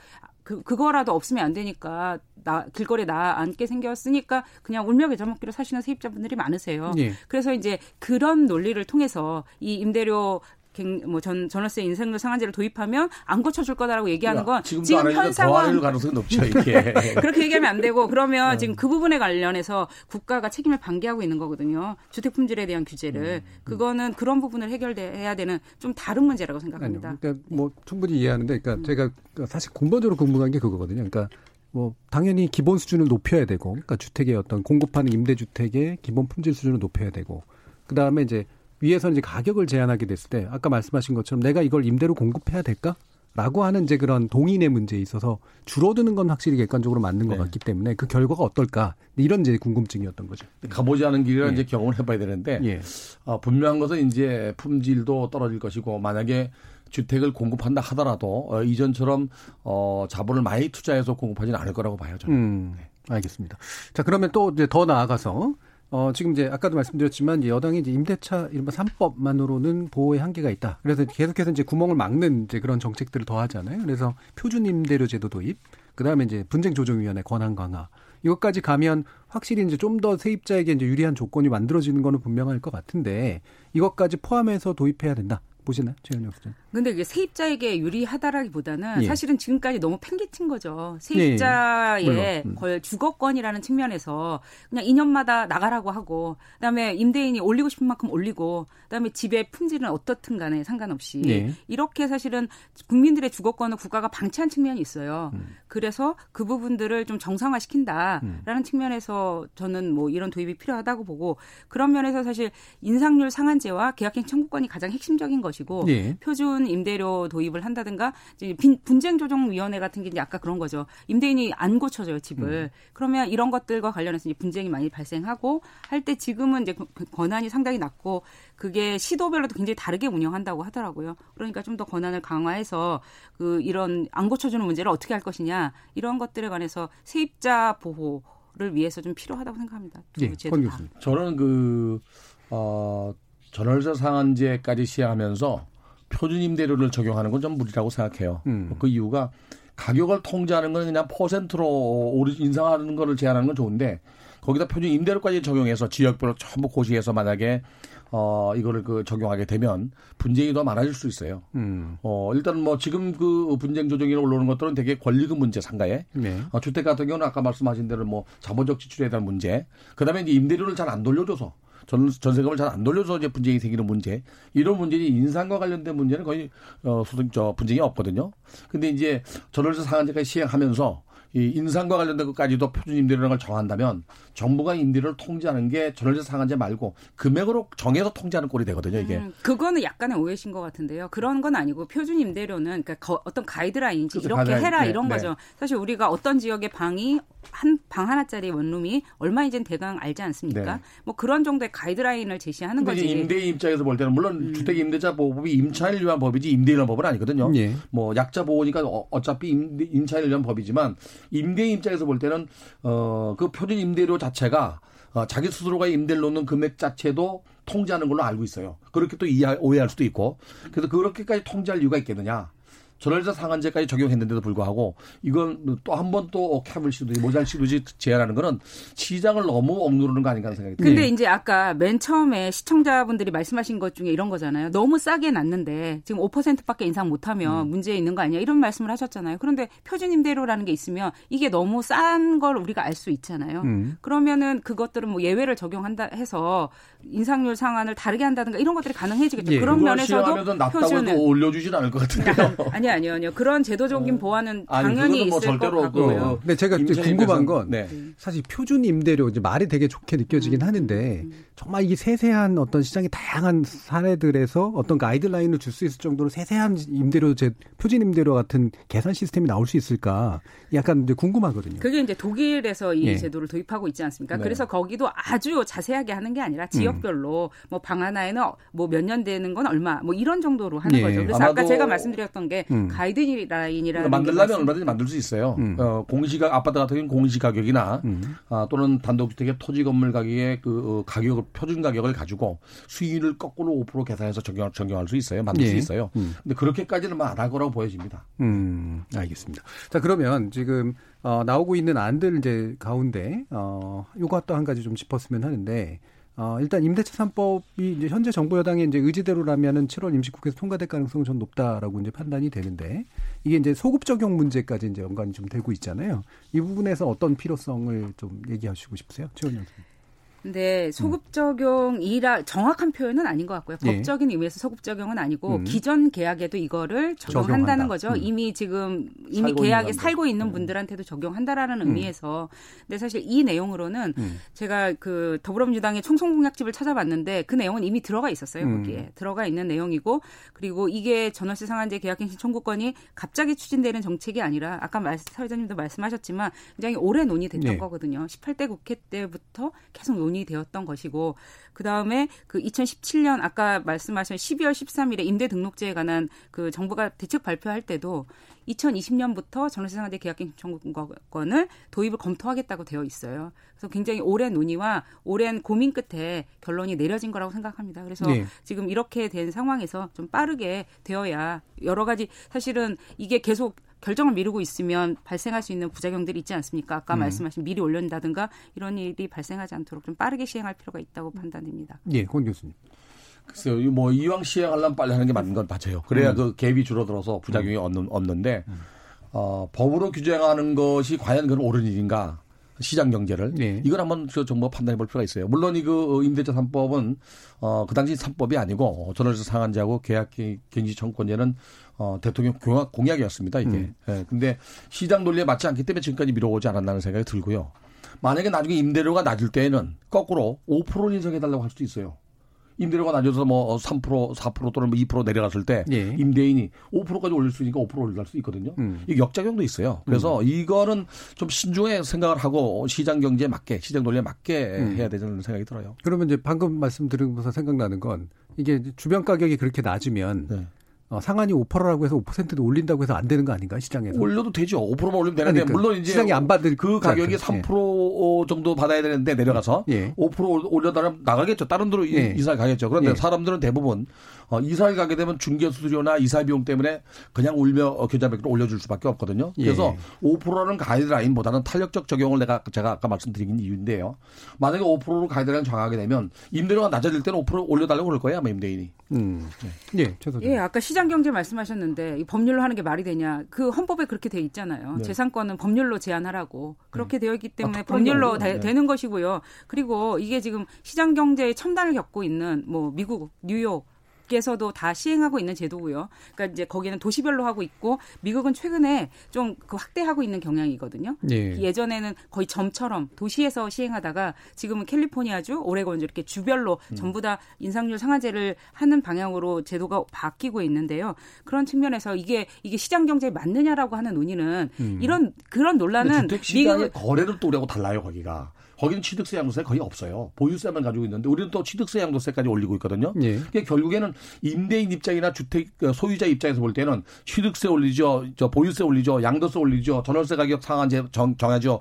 그 그거라도 없으면 안 되니까 나 길거리에 나 앉게 생겼으니까 그냥 울며 겨자 먹기로 사시는 세입자분들이 많으세요. 예. 그래서 이제 그런 논리를 통해서 이 임대료 뭐전 전월세 인생률 상한제를 도입하면 안 고쳐줄 거다라고 얘기하는 건 지금 현 상황 가능성이 높죠 이게 그렇게 얘기하면 안 되고 그러면 네. 지금 그 부분에 관련해서 국가가 책임을 방기하고 있는 거거든요 주택 품질에 대한 규제를 음, 음. 그거는 그런 부분을 해결해야 되는 좀 다른 문제라고 생각합니다. 아니요, 그러니까 뭐 충분히 이해하는데 그러니까 음. 제가 사실 근본적으로 궁금한 게 그거거든요. 그러니까 뭐 당연히 기본 수준을 높여야 되고 그러니까 주택의 어떤 공급하는 임대주택의 기본 품질 수준을 높여야 되고 그다음에 이제 위에서 이제 가격을 제한하게 됐을 때 아까 말씀하신 것처럼 내가 이걸 임대로 공급해야 될까? 라고 하는 이제 그런 동인의 문제에 있어서 줄어드는 건 확실히 객관적으로 맞는 것 네. 같기 때문에 그 결과가 어떨까 이런 이제 궁금증이었던 거죠. 가보지 않은 길이라 예. 이제 경험을 해봐야 되는데 예. 어, 분명한 것은 이제 품질도 떨어질 것이고 만약에 주택을 공급한다 하더라도 어, 이전처럼 어, 자본을 많이 투자해서 공급하지는 않을 거라고 봐요 저는. 음, 네. 알겠습니다. 자 그러면 또 이제 더 나아가서 어, 지금 이제 아까도 말씀드렸지만 여당이 이제 임대차 이른바 3법만으로는 보호의 한계가 있다. 그래서 계속해서 이제 구멍을 막는 이제 그런 정책들을 더 하잖아요. 그래서 표준 임대료 제도 도입, 그다음에 이제 분쟁 조정 위원회 권한 강화. 이것까지 가면 확실히 이제 좀 더 세입자에게 이제 유리한 조건이 만들어지는 거는 분명할 것 같은데 이것까지 포함해서 도입해야 된다. 보시나요, 최현영 수장? 근데 이게 세입자에게 유리하다라기보다는 예. 사실은 지금까지 너무 팽개친 거죠. 세입자의 예. 예. 음. 주거권이라는 측면에서 그냥 2년마다 나가라고 하고 그다음에 임대인이 올리고 싶은 만큼 올리고 그다음에 집의 품질은 어떻든 간에 상관없이 예. 이렇게 사실은 국민들의 주거권을 국가가 방치한 측면이 있어요. 음. 그래서 그 부분들을 좀 정상화시킨다라는 음. 측면에서 저는 뭐 이런 도입이 필요하다고 보고 그런 면에서 사실 인상률 상한제와 계약갱 청구권이 가장 핵심적인 것이고 예. 표준 기준 임대료 도입을 한다든가 이제 분쟁 조정 위원회 같은 게 이제 아까 그런 거죠. 임대인이 안 고쳐줘요 집을. 음. 그러면 이런 것들과 관련해서 이제 분쟁이 많이 발생하고 할 때 지금은 이제 그, 그 권한이 상당히 낮고 그게 시도별로도 굉장히 다르게 운영한다고 하더라고요. 그러니까 좀 더 권한을 강화해서 그 이런 안 고쳐주는 문제를 어떻게 할 것이냐 이런 것들에 관해서 세입자 보호 를 위해서 좀 필요하다고 생각합니다. 예, 저는 그 어, 전월세 상한제까지 시행하면서 표준 임대료를 적용하는 건 좀 무리라고 생각해요. 음. 그 이유가 가격을 통제하는 건 그냥 퍼센트로 인상하는 거를 제한하는 건 좋은데 거기다 표준 임대료까지 적용해서 지역별로 전부 고시해서 만약에 어 이거를 그 적용하게 되면 분쟁이 더 많아질 수 있어요. 음. 어 일단 뭐 지금 그 분쟁 조정이 올라오는 것들은 되게 권리금 문제 상가에 네. 어, 주택 같은 경우는 아까 말씀하신 대로 뭐 자본적 지출에 대한 문제, 그다음에 이제 임대료를 잘 안 돌려줘서 전, 전세금을 잘 안 돌려서 이제 분쟁이 생기는 문제 이런 문제는 인상과 관련된 문제는 거의 어 소득 저 분쟁이 없거든요. 근데 이제 전월세 상한제까지 시행하면서 이 인상과 관련된 것까지도 표준 임대료라는 걸 정한다면 정부가 임대료를 통제하는 게 전월세 상한제 말고 금액으로 정해서 통제하는 꼴이 되거든요, 이게. 음, 그거는 약간의 오해신 것 같은데요. 그런 건 아니고 표준 임대료는 그러니까 거, 어떤 가이드라인인지 이렇게 가이드라인, 해라 네, 이런 네. 거죠. 사실 우리가 어떤 지역의 방이 한 방 하나짜리 원룸이 얼마인지는 대강 알지 않습니까? 네. 뭐 그런 정도의 가이드라인을 제시하는 거지. 임대인 입장에서 볼 때는 물론 음. 주택 임대차 보호법이 임차인을 위한 법이지 임대인 을 법은 아니거든요. 예. 뭐 약자 보호니까 어, 어차피 임대, 임차인을 위한 법이지만 임대인 입장에서 볼 때는 어그 표준 임대료 자체가 어, 자기 스스로가 임대를 놓는 금액 자체도 통제하는 걸로 알고 있어요. 그렇게 또 이해, 오해할 수도 있고. 그래서 그렇게까지 통제할 이유가 있겠느냐. 전월세 상한제까지 적용했는데도 불구하고 이건 또 한 번 또 캡을 시도지 모자를 시도지 제한하는 거는 시장을 너무 억누르는 거 아닌가 하는 생각이 듭니다. 근데 이제 아까 맨 처음에 시청자분들이 말씀하신 것 중에 이런 거잖아요. 너무 싸게 났는데 지금 5%밖에 인상 못하면 음. 문제 있는 거 아니야? 이런 말씀을 하셨잖아요. 그런데 표준 임대료라는 게 있으면 이게 너무 싼 걸 우리가 알 수 있잖아요. 음. 그러면은 그것들은 뭐 예외를 적용한다 해서 인상률 상한을 다르게 한다든가 이런 것들이 가능해지겠죠. 예. 그런 면에서도 해도 올려주진 않을 것 같은데요. 아니 아니요 아니요 그런 제도적인 어. 보완은 당연히 뭐 있을 것 같고요. 그, 근데 제가 궁금한 건 네. 사실 표준 임대료 이제 말이 되게 좋게 느껴지긴 음. 하는데 음. 정말 이게 세세한 어떤 시장의 다양한 사례들에서 어떤 가이드라인을 줄 수 있을 정도로 세세한 임대료 제 표준 임대료 같은 계산 시스템이 나올 수 있을까 약간 이제 궁금하거든요. 그게 이제 독일에서 이 예. 제도를 도입하고 있지 않습니까? 네. 그래서 거기도 아주 자세하게 하는 게 아니라 지역별로 음. 뭐방 하나에는 뭐 몇 년 되는 건 얼마 뭐 이런 정도로 하는 예. 거죠. 그래서 아까 제가 말씀드렸던 게 음. 가이드라인이라는 만들려면 얼마든지 만들 수 있어요. 음. 어, 공시가 아파트 같은 경우는 공시 가격이나 음. 아, 또는 단독주택의 토지 건물 가격의 그 어, 가격을 표준 가격을 가지고 수익을 거꾸로 5% 계산해서 적용, 적용할 수 있어요. 만들 예. 수 있어요. 음. 근데 그렇게까지는 뭐 안할 거라고 보여집니다. 음, 알겠습니다. 자, 그러면 지금 어, 나오고 있는 안들 이제 가운데 어, 요거 또 한 가지 좀 짚었으면 하는데 어, 일단 임대차 3법이 이제 현재 정부 여당의 이제 의지대로라면은 7월 임시국회에서 통과될 가능성은 좀 높다라고 이제 판단이 되는데 이게 이제 소급 적용 문제까지 이제 연관이 좀 되고 있잖아요. 이 부분에서 어떤 필요성을 좀 얘기하시고 싶으세요? 최원영 선생님. 근데 소급 적용이라 정확한 표현은 아닌 것 같고요. 예. 법적인 의미에서 소급 적용은 아니고 음. 기존 계약에도 이거를 적용한다는 적용한다. 거죠. 음. 이미 지금 이미 계약에 살고 있는 음. 분들한테도 적용한다라는 음. 의미에서. 근데 사실 이 내용으로는 음. 제가 그 더불어민주당의 총선 공약집을 찾아봤는데 그 내용은 이미 들어가 있었어요. 음. 거기에 들어가 있는 내용이고 그리고 이게 전월세 상한제 계약갱신 청구권이 갑자기 추진되는 정책이 아니라 아까 말, 사회자님도 말씀하셨지만 굉장히 오래 논의됐던 네. 거거든요. 18대 국회 때부터 계속 논의 논의되었던 것이고 그 다음에 그 2017년 아까 말씀하신 12월 13일에 임대 등록제에 관한 그 정부가 대책 발표할 때도 2020년부터 전월세 상한제 계약갱 청구권을 도입을 검토하겠다고 되어 있어요. 그래서 굉장히 오랜 논의와 오랜 고민 끝에 결론이 내려진 거라고 생각합니다. 그래서 네. 지금 이렇게 된 상황에서 좀 빠르게 되어야 여러 가지 사실은 이게 계속 결정을 미루고 있으면 발생할 수 있는 부작용들이 있지 않습니까? 아까 음. 말씀하신 미리 올린다든가 이런 일이 발생하지 않도록 좀 빠르게 시행할 필요가 있다고 판단됩니다. 예, 권 교수님. 글쎄요, 뭐 이왕 시행하려면 빨리 하는 게 맞는 건 맞아요. 그래야 음. 그 갭이 줄어들어서 부작용이 음. 없는, 없는데 음. 어, 법으로 규정하는 것이 과연 그런 옳은 일인가? 시장 경제를 네. 이걸 한번 저 정부가 판단해 볼 필요가 있어요. 물론 이그 임대차 3법은 어 그 당시 3법이 아니고 전월세 상한제하고 계약 갱지 청권제는 어 대통령 공약, 공약이었습니다. 이게. 음. 예. 근데 시장 논리에 맞지 않기 때문에 지금까지 미뤄오지 않았다는 생각이 들고요. 만약에 나중에 임대료가 낮을 때에는 거꾸로 5%를 인정해 달라고 할 수도 있어요. 임대료가 낮아서 뭐 3% 4% 또는 뭐2% 내려갔을 때 예. 임대인이 5%까지 올릴 수 있으니까 5% 올릴 수 있거든요. 음. 이 역작용도 있어요. 그래서 음. 이거는 좀 신중하게 생각을 하고 시장 경제에 맞게 시장 논리에 맞게 음. 해야 되는 생각이 들어요. 그러면 이제 방금 말씀드리면서 생각나는 건 이게 주변 가격이 그렇게 낮으면 네. 어, 상한이 5%라고 해서 5%도 올린다고 해서 안 되는 거 아닌가 시장에서? 올려도 되죠. 5%만 올리면 되는데 그러니까 물론 이제 시장이 안 받을 그 가격이 3% 예. 정도 받아야 되는데 내려가서 예. 5% 올려달라면 나가겠죠. 다른 데로 예. 이사 가겠죠. 그런데 예. 사람들은 대부분 어, 이사를 가게 되면 중개 수수료나 이사 비용 때문에 그냥 울며 어, 계좌백으로 올려줄 수밖에 없거든요. 그래서 예. 5%라는 가이드라인보다는 탄력적 적용을 내가 제가 아까 말씀드린 이유인데요. 만약에 5%로 가이드라인 정하게 되면 임대료가 낮아질 때는 5% 올려달라고 그럴 거예요, 아마 임대인이. 음. 네. 예, 예, 아까 시장 경제 말씀하셨는데 이 법률로 하는 게 말이 되냐? 그 헌법에 그렇게 돼 있잖아요. 네. 재산권은 법률로 제한하라고 그렇게 네. 되어 있기 때문에 아, 법률로 네. 되는 것이고요. 그리고 이게 지금 시장 경제의 첨단을 겪고 있는 뭐 미국, 뉴욕 미국에서도 다 시행하고 있는 제도고요. 그러니까 이제 거기는 도시별로 하고 있고 미국은 최근에 좀 그 확대하고 있는 경향이거든요. 예. 예전에는 거의 점처럼 도시에서 시행하다가 지금은 캘리포니아주, 오레곤주 이렇게 주별로 음. 전부 다 인상률 상한제를 하는 방향으로 제도가 바뀌고 있는데요. 그런 측면에서 이게 이게 시장 경제에 맞느냐라고 하는 논의는 음. 이런 그런 논란은 주택 시장의 거래를 또 우리하고 달라요 거기가. 거기는 취득세 양도세 거의 없어요. 보유세만 가지고 있는데 우리는 또 취득세 양도세까지 올리고 있거든요. 예. 그러니까 결국에는 임대인 입장이나 주택 그 소유자 입장에서 볼 때는 취득세 올리죠, 저 보유세 올리죠, 양도세 올리죠, 전월세 가격 상한제 정, 정하죠.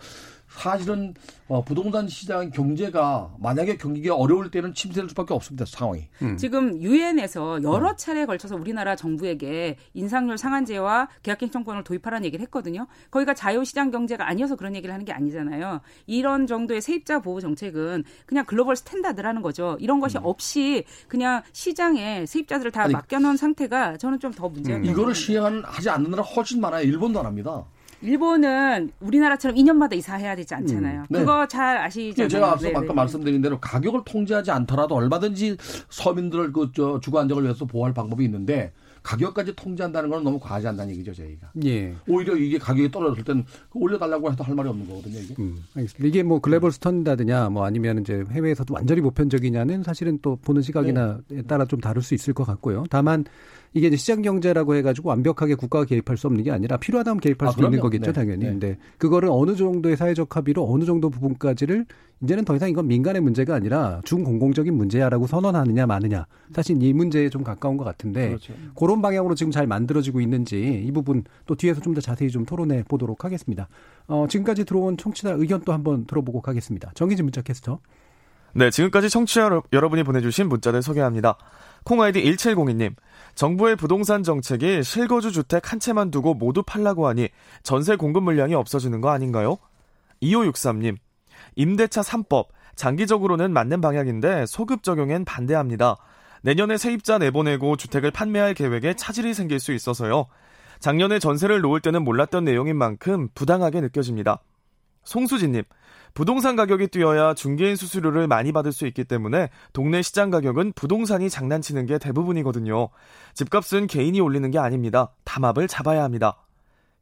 사실은 어, 부동산 시장 경제가 만약에 경기가 어려울 때는 침체될 수밖에 없습니다 상황이. 음. 지금 유엔에서 여러 차례에 걸쳐서 우리나라 정부에게 인상률 상한제와 계약갱신청구권을 도입하라는 얘기를 했거든요. 거기가 자유시장 경제가 아니어서 그런 얘기를 하는 게 아니잖아요. 이런 정도의 세입자 보호 정책은 그냥 global standard라는 거죠. 이런 것이 음. 없이 그냥 시장에 세입자들을 다 아니, 맡겨놓은 상태가 저는 좀 더 문제가 음. 이거를 시행하지 않는 나라 훨씬 많아요. 일본도 안 합니다. 일본은 우리나라처럼 2년마다 이사해야 되지 않잖아요. 음, 네. 그거 잘 아시죠? 네, 제가 앞서 네, 아까 네. 말씀드린 대로 가격을 통제하지 않더라도 얼마든지 서민들을 그 저 주거 안정을 위해서 보호할 방법이 있는데 가격까지 통제한다는 건 너무 과하지 않다는 얘기죠, 저희가. 예. 오히려 이게 가격이 떨어졌을 때는 올려달라고 해도 할 말이 없는 거거든요, 이게. 음, 알겠습니다. 이게 뭐 global standard냐, 뭐 아니면 이제 해외에서도 완전히 보편적이냐는 사실은 또 보는 시각이나 네. 따라 좀 다를 수 있을 것 같고요. 다만 이게 이제 시장 경제라고 해가지고 완벽하게 국가가 개입할 수 없는 게 아니라 필요하다면 개입할 아, 수 있는 거겠죠, 네. 당연히. 네. 근데 그거를 어느 정도의 사회적 합의로 어느 정도 부분까지를 이제는 더 이상 이건 민간의 문제가 아니라 중공공적인 문제야라고 선언하느냐 마느냐. 사실 이 문제에 좀 가까운 것 같은데 그렇죠. 그런 방향으로 지금 잘 만들어지고 있는지 이 부분 또 뒤에서 좀 더 자세히 좀 토론해 보도록 하겠습니다. 어, 지금까지 들어온 청취자 의견 또 한번 들어보고 가겠습니다. 정기진 문자 캐스터. 네, 지금까지 청취자 여러분이 보내주신 문자를 소개합니다. 콩아이디 1702님. 정부의 부동산 정책이 실거주 주택 한 채만 두고 모두 팔라고 하니 전세 공급 물량이 없어지는 거 아닌가요? 2563님. 임대차 3법. 장기적으로는 맞는 방향인데 소급 적용엔 반대합니다. 내년에 세입자 내보내고 주택을 판매할 계획에 차질이 생길 수 있어서요. 작년에 전세를 놓을 때는 몰랐던 내용인 만큼 부당하게 느껴집니다. 송수진님, 부동산 가격이 뛰어야 중개인 수수료를 많이 받을 수 있기 때문에 동네 시장 가격은 부동산이 장난치는 게 대부분이거든요. 집값은 개인이 올리는 게 아닙니다. 담합을 잡아야 합니다.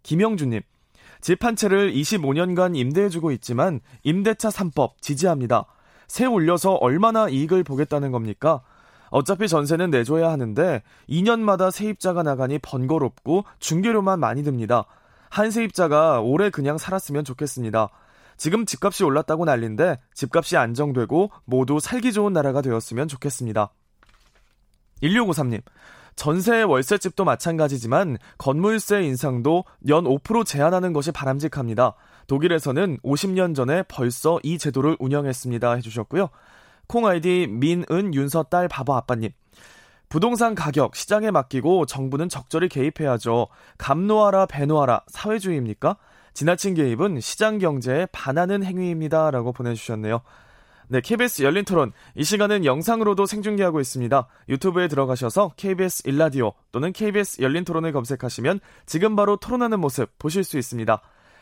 김영주님, 집 한 채를 25년간 임대해주고 있지만 임대차 3법 지지합니다. 세 올려서 얼마나 이익을 보겠다는 겁니까? 어차피 전세는 내줘야 하는데 2년마다 세입자가 나가니 번거롭고 중개료만 많이 듭니다. 한 세입자가 오래 그냥 살았으면 좋겠습니다. 지금 집값이 올랐다고 난린데 집값이 안정되고 모두 살기 좋은 나라가 되었으면 좋겠습니다. 1653님, 전세 월세집도 마찬가지지만 건물세 인상도 연 5% 제한하는 것이 바람직합니다. 독일에서는 50년 전에 벌써 이 제도를 운영했습니다. 해주셨고요. 콩 아이디 민은 윤서 딸 바보 아빠님. 부동산 가격 시장에 맡기고 정부는 적절히 개입해야죠. 감노하라 배노하라 사회주의입니까? 지나친 개입은 시장 경제에 반하는 행위입니다. 라고 보내주셨네요. 네, KBS 열린 토론. 이 시간은 영상으로도 생중계하고 있습니다. 유튜브에 들어가셔서 KBS 일라디오 또는 KBS 열린 토론을 검색하시면 지금 바로 토론하는 모습 보실 수 있습니다.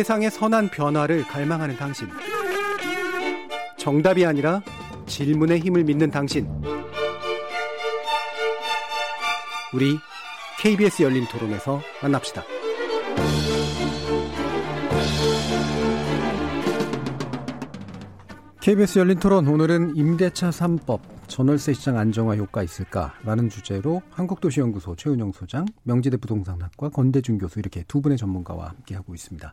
세상의 선한 변화를 갈망하는 당신. 정답이 아니라 질문의 힘을 믿는 당신. 우리 KBS 열린 토론에서 만납시다. KBS 열린 토론 오늘은 임대차 3법 전월세 시장 안정화 효과 있을까라는 주제로 한국도시연구소 최은영 소장, 명지대 부동산학과 건대준 교수 이렇게 두 분의 전문가와 함께 하고 있습니다.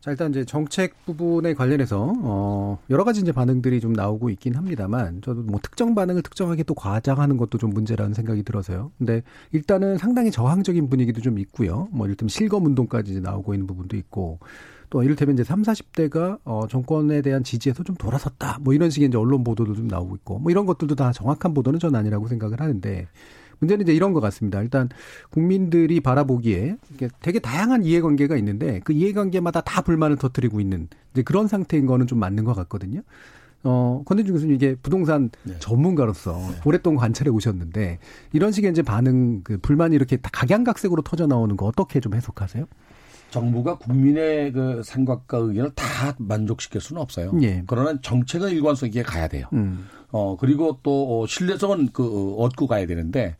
자 일단 이제 정책 부분에 관련해서 어 여러 가지 이제 반응들이 좀 나오고 있긴 합니다만 저도 뭐 특정 반응을 특정하게 또 과장하는 것도 좀 문제라는 생각이 들어서요. 근데 일단은 상당히 저항적인 분위기도 좀 있고요. 뭐 이를테면 실검 운동까지 나오고 있는 부분도 있고 또 이를테면 이제 3, 40대가 어 정권에 대한 지지에서 좀 돌아섰다. 뭐 이런 식의 이제 언론 보도도 좀 나오고 있고 뭐 이런 것들도 다 정확한 보도는 전 아니라고 생각을 하는데 문제는 이제 이런 것 같습니다. 일단 국민들이 바라보기에 되게 다양한 이해관계가 있는데 그 이해관계마다 다 불만을 터뜨리고 있는 이제 그런 상태인 거는 좀 맞는 것 같거든요. 어, 권대중 교수님 이게 부동산 네. 전문가로서 네. 오랫동안 관찰해 오셨는데 이런 식의 이제 반응, 그 불만이 이렇게 각양각색으로 터져 나오는 거 어떻게 좀 해석하세요? 정부가 국민의 그 생각과 의견을 다 만족시킬 수는 없어요. 예. 그러나 정책은 일관성 있게 가야 돼요. 음. 어 그리고 또 어, 신뢰성은 그 어, 얻고 가야 되는데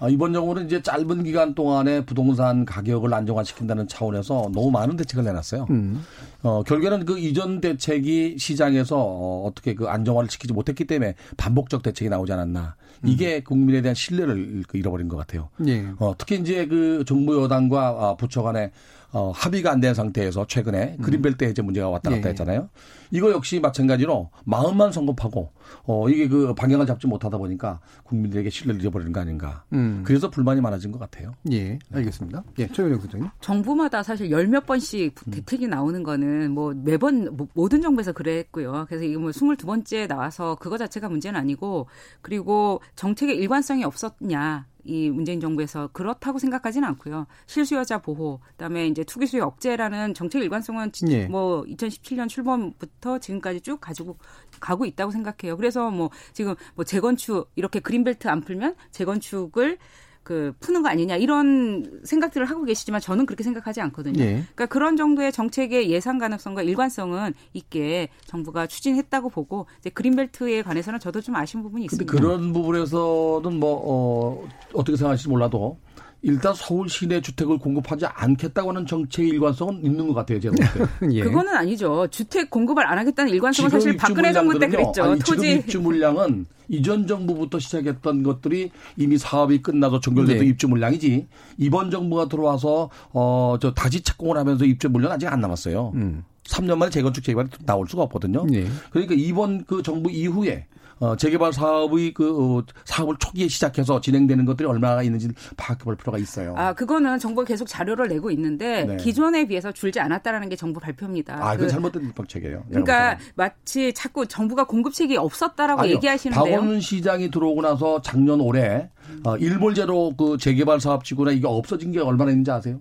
아, 이번 정부는 이제 짧은 기간 동안에 부동산 가격을 안정화시킨다는 차원에서 너무 많은 대책을 내놨어요. 음. 어, 결국에는 그 이전 대책이 시장에서 어, 어떻게 그 안정화를 시키지 못했기 때문에 반복적 대책이 나오지 않았나. 이게 음. 국민에 대한 신뢰를 그 잃어버린 것 같아요. 예. 어, 특히 이제 그 정부 여당과 아, 부처 간에 어, 합의가 안 된 상태에서 최근에 음. 그린벨트 해제 문제가 왔다 갔다 예. 했잖아요. 이거 역시 마찬가지로 마음만 성급하고 어, 이게 그 방향을 잡지 못하다 보니까 국민들에게 신뢰를 잃어버리는 거 아닌가. 음. 그래서 불만이 많아진 것 같아요. 예, 알겠습니다. 예, 최윤영 부장님. 정부마다 사실 열 몇 번씩 음. 대책이 음. 나오는 거는 뭐 매번 뭐 모든 정부에서 그랬고요. 그래서 이거 뭐 스물두 번째 나와서 그거 자체가 문제는 아니고 그리고 정책의 일관성이 없었냐. 이 문재인 정부에서 그렇다고 생각하지는 않고요. 실수요자 보호, 그다음에 이제 투기 수요 억제라는 정책 일관성은 예. 뭐 2017년 출범부터 지금까지 쭉 가지고 가고 있다고 생각해요. 그래서 뭐 지금 뭐 재건축 이렇게 그린벨트 안 풀면 재건축을 그 푸는 거 아니냐 이런 생각들을 하고 계시지만 저는 그렇게 생각하지 않거든요. 예. 그러니까 그런 정도의 정책의 예상 가능성과 일관성은 있게 정부가 추진했다고 보고 이제 그린벨트에 관해서는 저도 좀 아쉬운 부분이 있습니다. 그런 부분에서는 뭐 어, 어떻게 생각하실지 몰라도 일단 서울 시내 주택을 공급하지 않겠다고 하는 정책의 일관성은 있는 것 같아요, 제가 볼 때. 예. 그거는 아니죠. 주택 공급을 안 하겠다는 일관성은 사실 박근혜 정부 때 그랬죠. 아니, 토지 입주 물량은 이전 정부부터 시작했던 것들이 이미 사업이 끝나서 종결돼도 네. 입주 물량이지. 이번 정부가 들어와서 어 저 다시 착공을 하면서 입주 물량 아직 안 남았어요. 음. 3년 만에 재건축 재개발이 나올 수가 없거든요. 네. 그러니까 이번 그 정부 이후에 어, 재개발 사업의 그 어, 사업을 초기에 시작해서 진행되는 것들이 얼마나 있는지 파악해 볼 필요가 있어요. 아, 그거는 정부가 계속 자료를 내고 있는데 네. 기존에 비해서 줄지 않았다라는 게 정부 발표입니다. 아, 그 잘못된 정책이에요. 그러니까 마치 자꾸 정부가 공급책이 없었다라고 아니요, 얘기하시는데요. 박원 시장이 들어오고 나서 작년 올해 어, 일몰제로 그 재개발 사업 지구나 이게 없어진 게 얼마나 있는지 아세요?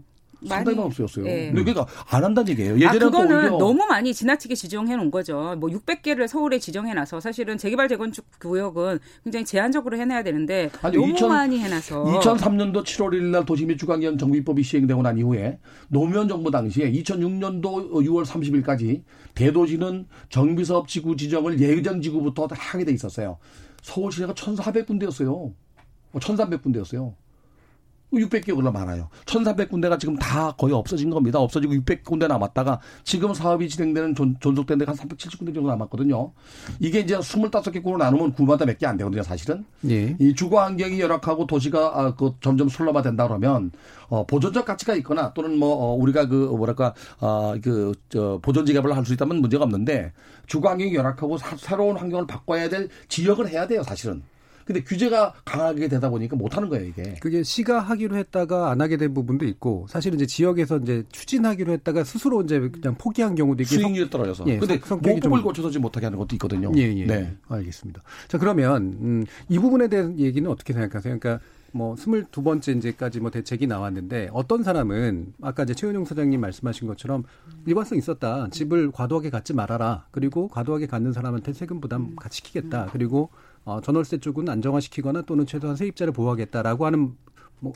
상당히 없었어요. 네. 그러니까 안 한다는 얘기예요. 예전에 아, 그거는 너무 많이 지나치게 지정해 놓은 거죠. 뭐 600개를 서울에 지정해 놔서 사실은 재개발 재건축 구역은 굉장히 제한적으로 해놔야 되는데 아니, 너무 2000, 많이 해놔서 2003년도 7월 1일 날 도시 및 주거환경 정비법이 시행되고 난 이후에 노무현 정부 당시에 2006년도 6월 30일까지 대도시는 정비사업 지구 지정을 예정 지구부터 하게 돼 있었어요. 서울 시내가 1,400군데였어요. 1,300군데였어요. 뭐 600개 얼마 많아요. 1,300군데가 지금 다 거의 없어진 겁니다. 없어지고 600군데 남았다가 지금 사업이 진행되는 존, 속된 데가 한 370군데 정도 남았거든요. 이게 이제 25개 구로 나누면 구마다 몇 개 안 되거든요, 사실은. 예. 이 주거 환경이 열악하고 도시가 아, 그 점점 슬럼화 된다 그러면 어, 보존적 가치가 있거나 또는 뭐 어, 우리가 그 뭐랄까 어, 그저 보존지 개발을 할 수 있다면 문제가 없는데 주거 환경이 열악하고 사, 새로운 환경을 바꿔야 될 지역을 해야 돼요, 사실은. 근데 규제가 강하게 되다 보니까 못 하는 거예요, 이게. 그게 시가 하기로 했다가 안 하게 된 부분도 있고 사실은 이제 지역에서 이제 추진하기로 했다가 스스로 이제 그냥 포기한 경우도 있고 수익률이 떨어져서. 예, 근데 모법을 고쳐서 못하게 하는 것도 있거든요. 예, 예. 네. 알겠습니다. 자, 그러면 음, 이 부분에 대한 얘기는 어떻게 생각하세요? 그러니까 뭐 스물두 번째 이제까지 뭐 대책이 나왔는데 어떤 사람은 아까 이제 최은용 사장님 말씀하신 것처럼 일관성 있었다. 집을 과도하게 갖지 말아라. 그리고 과도하게 갖는 사람한테 세금 부담 같이 시키겠다. 그리고 어, 전월세 쪽은 안정화시키거나 또는 최소한 세입자를 보호하겠다라고 하는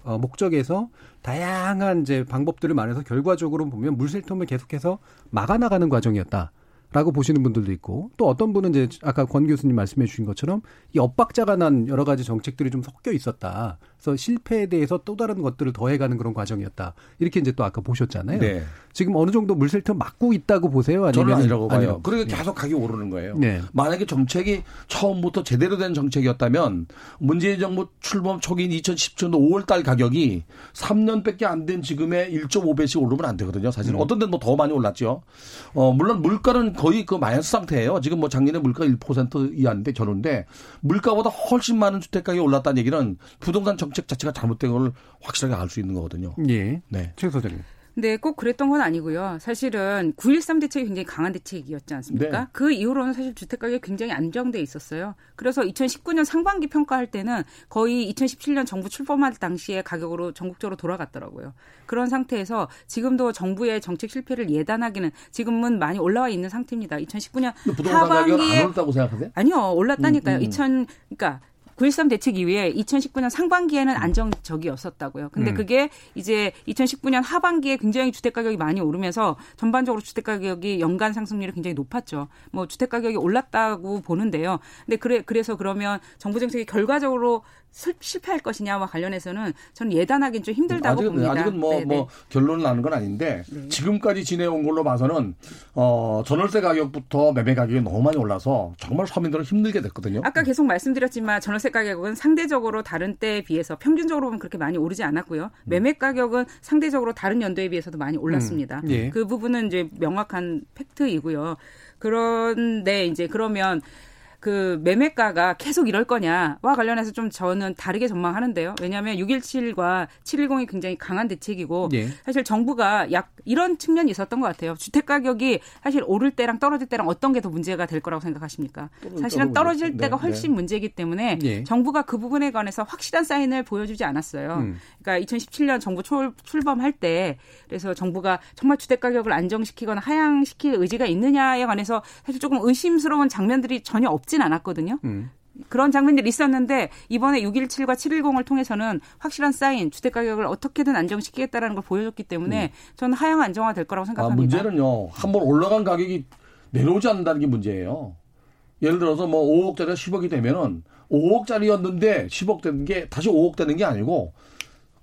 어, 목적에서 다양한 이제 방법들을 말해서 결과적으로 보면 물셀통을 계속해서 막아나가는 과정이었다. 라고 보시는 분들도 있고 또 어떤 분은 이제 아까 권 교수님 말씀해 주신 것처럼 이 엇박자가 난 여러 가지 정책들이 좀 섞여 있었다. 그래서 실패에 대해서 또 다른 것들을 더해가는 그런 과정이었다. 이렇게 이제 또 아까 보셨잖아요. 네. 지금 어느 정도 물셀터 막고 있다고 보세요? 아니면 저는 아니라고 봐요. 그러니까 네. 계속 가격이 오르는 거예요. 네. 만약에 정책이 처음부터 제대로 된 정책이었다면 문재인 정부 출범 초기인 2010년도 5월 달 가격이 3년밖에 안 된 지금의 1.5배씩 오르면 안 되거든요. 사실 음. 어떤 데는 뭐 더 많이 올랐죠. 어, 물론 물가는 거의 그 마이너스 상태예요. 지금 뭐 작년에 물가 1% 이하인데 저런데 물가보다 훨씬 많은 주택 가격이 올랐다는 얘기는 부동산 정책 자체가 잘못된 걸 확실하게 알 수 있는 거거든요. 예. 네. 최 소장님. 네, 꼭 그랬던 건 아니고요. 사실은 9.13 대책이 굉장히 강한 대책이었지 않습니까? 네. 그 이후로는 사실 주택가격이 굉장히 안정돼 있었어요. 그래서 2019년 상반기 평가할 때는 거의 2017년 정부 출범할 당시의 가격으로 전국적으로 돌아갔더라고요. 그런 상태에서 지금도 정부의 정책 실패를 예단하기는 지금은 많이 올라와 있는 상태입니다. 2019년 하반기에 안 올랐다고 생각하세요? 아니요, 올랐다니까요. 음, 음. 2000 그러니까 9 9.13 대책 이후에 2019년 상반기에는 안정적이었었다고요. 근데 음. 그게 이제 2019년 하반기에 굉장히 주택 가격이 많이 오르면서 전반적으로 주택 가격이 연간 상승률이 굉장히 높았죠. 뭐 주택 가격이 올랐다고 보는데요. 근데 그래 그래서 그러면 정부 정책이 결과적으로 실패할 것이냐와 관련해서는 저는 예단하기는 좀 힘들다고 아직은, 봅니다. 아직은 뭐, 네네. 뭐 결론을 나는 건 아닌데 네. 지금까지 지내온 걸로 봐서는 어, 전월세 가격부터 매매 가격이 너무 많이 올라서 정말 서민들은 힘들게 됐거든요. 아까 계속 말씀드렸지만 전월세 가격은 상대적으로 다른 때에 비해서 평균적으로 보면 그렇게 많이 오르지 않았고요. 음. 매매 가격은 상대적으로 다른 연도에 비해서도 많이 올랐습니다. 음. 예. 그 부분은 이제 명확한 팩트이고요. 그런데 이제 그러면 그 매매가가 계속 이럴 거냐와 관련해서 좀 저는 다르게 전망하는데요. 왜냐하면 617과 710이 굉장히 강한 대책이고 예. 사실 정부가 약 이런 측면이 있었던 것 같아요. 주택 가격이 사실 오를 때랑 떨어질 때랑 어떤 게 더 문제가 될 거라고 생각하십니까? 사실은 떨어질 때가 네, 훨씬 네. 문제이기 때문에 예. 정부가 그 부분에 관해서 확실한 사인을 보여주지 않았어요. 음. 그러니까 2017년 정부 출, 출범할 때 그래서 정부가 정말 주택 가격을 안정시키거나 하향시킬 의지가 있느냐에 관해서 사실 조금 의심스러운 장면들이 전혀 없지 없진 않았거든요. 음. 그런 장면들이 있었는데 이번에 617과 710을 통해서는 확실한 사인 주택 가격을 어떻게든 안정시키겠다라는 걸 보여줬기 때문에 음. 저는 하향 안정화 될 거라고 생각합니다. 아, 문제는요. 한번 올라간 가격이 내려오지 않는다는 게 문제예요. 예를 들어서 뭐 5억짜리가 10억이 되면은 5억짜리였는데 10억 되는 게 다시 5억 되는 게 아니고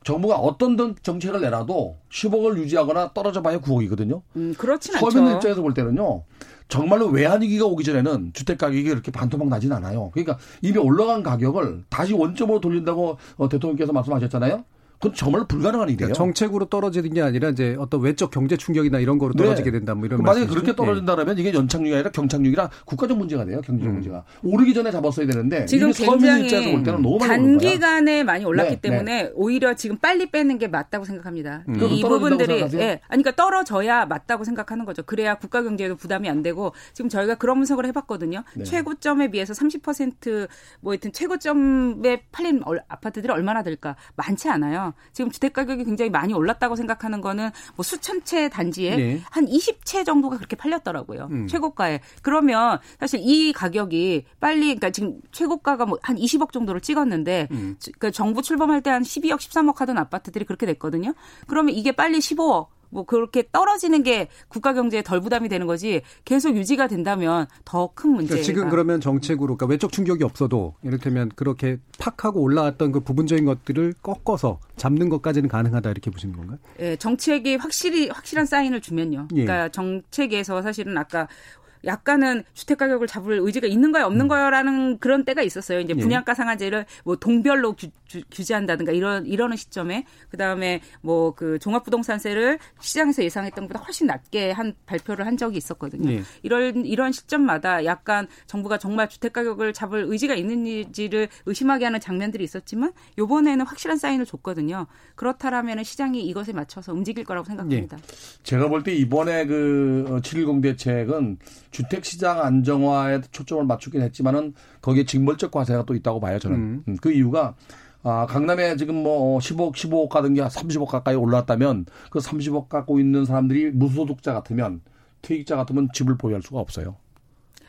정부가 어떤 정책을 내놔도 10억을 유지하거나 떨어져 봐야 9억이거든요. 음, 그렇진 않죠. 서민 입장에서 볼 때는요. 정말로 외환위기가 오기 전에는 주택 가격이 그렇게 반토막 나진 않아요. 그러니까 이미 올라간 가격을 다시 원점으로 돌린다고 어, 대통령께서 말씀하셨잖아요. 그건 정말 불가능한 일이에요. 그러니까 정책으로 떨어지는 게 아니라 이제 어떤 외적 경제 충격이나 이런 거로 네. 떨어지게 된다 뭐 이런 만약에 그렇게 떨어진다면 네. 이게 연착륙이 아니라 경착륙이라 국가적 문제가 돼요. 경제적 음. 문제가 오르기 전에 잡았어야 되는데 지금 굉장히 입장에서 볼 때는 너무 단기간에 많이 올랐기 네. 때문에 네. 오히려 지금 빨리 빼는 게 맞다고 생각합니다. 음. 이 부분들이 예, 아니 그러니까 떨어져야 맞다고 생각하는 거죠. 그래야 국가 경제에도 부담이 안 되고 지금 저희가 그런 분석을 해봤거든요. 네. 최고점에 비해서 30%뭐 하여튼 최고점에 팔린 아파트들이 얼마나 될까 많지 않아요. 지금 주택 가격 가격이 굉장히 많이 올랐다고 생각하는 거는 뭐 수천 채 단지에 네. 한 20채 정도가 그렇게 팔렸더라고요. 음. 최고가에. 그러면 사실 이 가격이 빨리 그러니까 지금 최고가가 뭐 한 20억 정도를 찍었는데 음. 그 정부 출범할 때 한 12억, 13억 하던 아파트들이 그렇게 됐거든요. 그러면 이게 빨리 15억 뭐 그렇게 떨어지는 게 국가 경제에 덜 부담이 되는 거지 계속 유지가 된다면 더 큰 문제가 그러니까 지금 그러면 정책으로 그러니까 외적 충격이 없어도 이를테면 그렇게 팍 하고 올라왔던 그 부분적인 것들을 꺾어서 잡는 것까지는 가능하다 이렇게 보시는 건가요? 예, 정책이 확실히 확실한 사인을 주면요. 예. 그러니까 정책에서 사실은 아까 약간은 주택 가격을 잡을 의지가 있는 거야 없는 음. 거야라는 그런 때가 있었어요. 이제 예. 분양가 상한제를 뭐 동별로 규, 규제한다든가 이런 이러는 시점에 그다음에 뭐 그 종합부동산세를 시장에서 예상했던 것보다 훨씬 낮게 한 발표를 한 적이 있었거든요. 예. 이런 이런 시점마다 약간 정부가 정말 주택 가격을 잡을 의지가 있는지를 의심하게 하는 장면들이 있었지만 요번에는 확실한 사인을 줬거든요. 그렇다라면 시장이 이것에 맞춰서 움직일 거라고 생각합니다. 예. 제가 볼 때 이번에 그710 어, 대책은 주택 시장 안정화에 초점을 맞추긴 했지만은 거기에 직물적 과세가 또 있다고 봐요 저는 음. 음. 그 이유가 아, 강남에 지금 뭐 10억, 15억 가던 게 30억 가까이 올랐다면 그 30억 갖고 있는 사람들이 무소득자 같으면 퇴직자 같으면 집을 보유할 수가 없어요.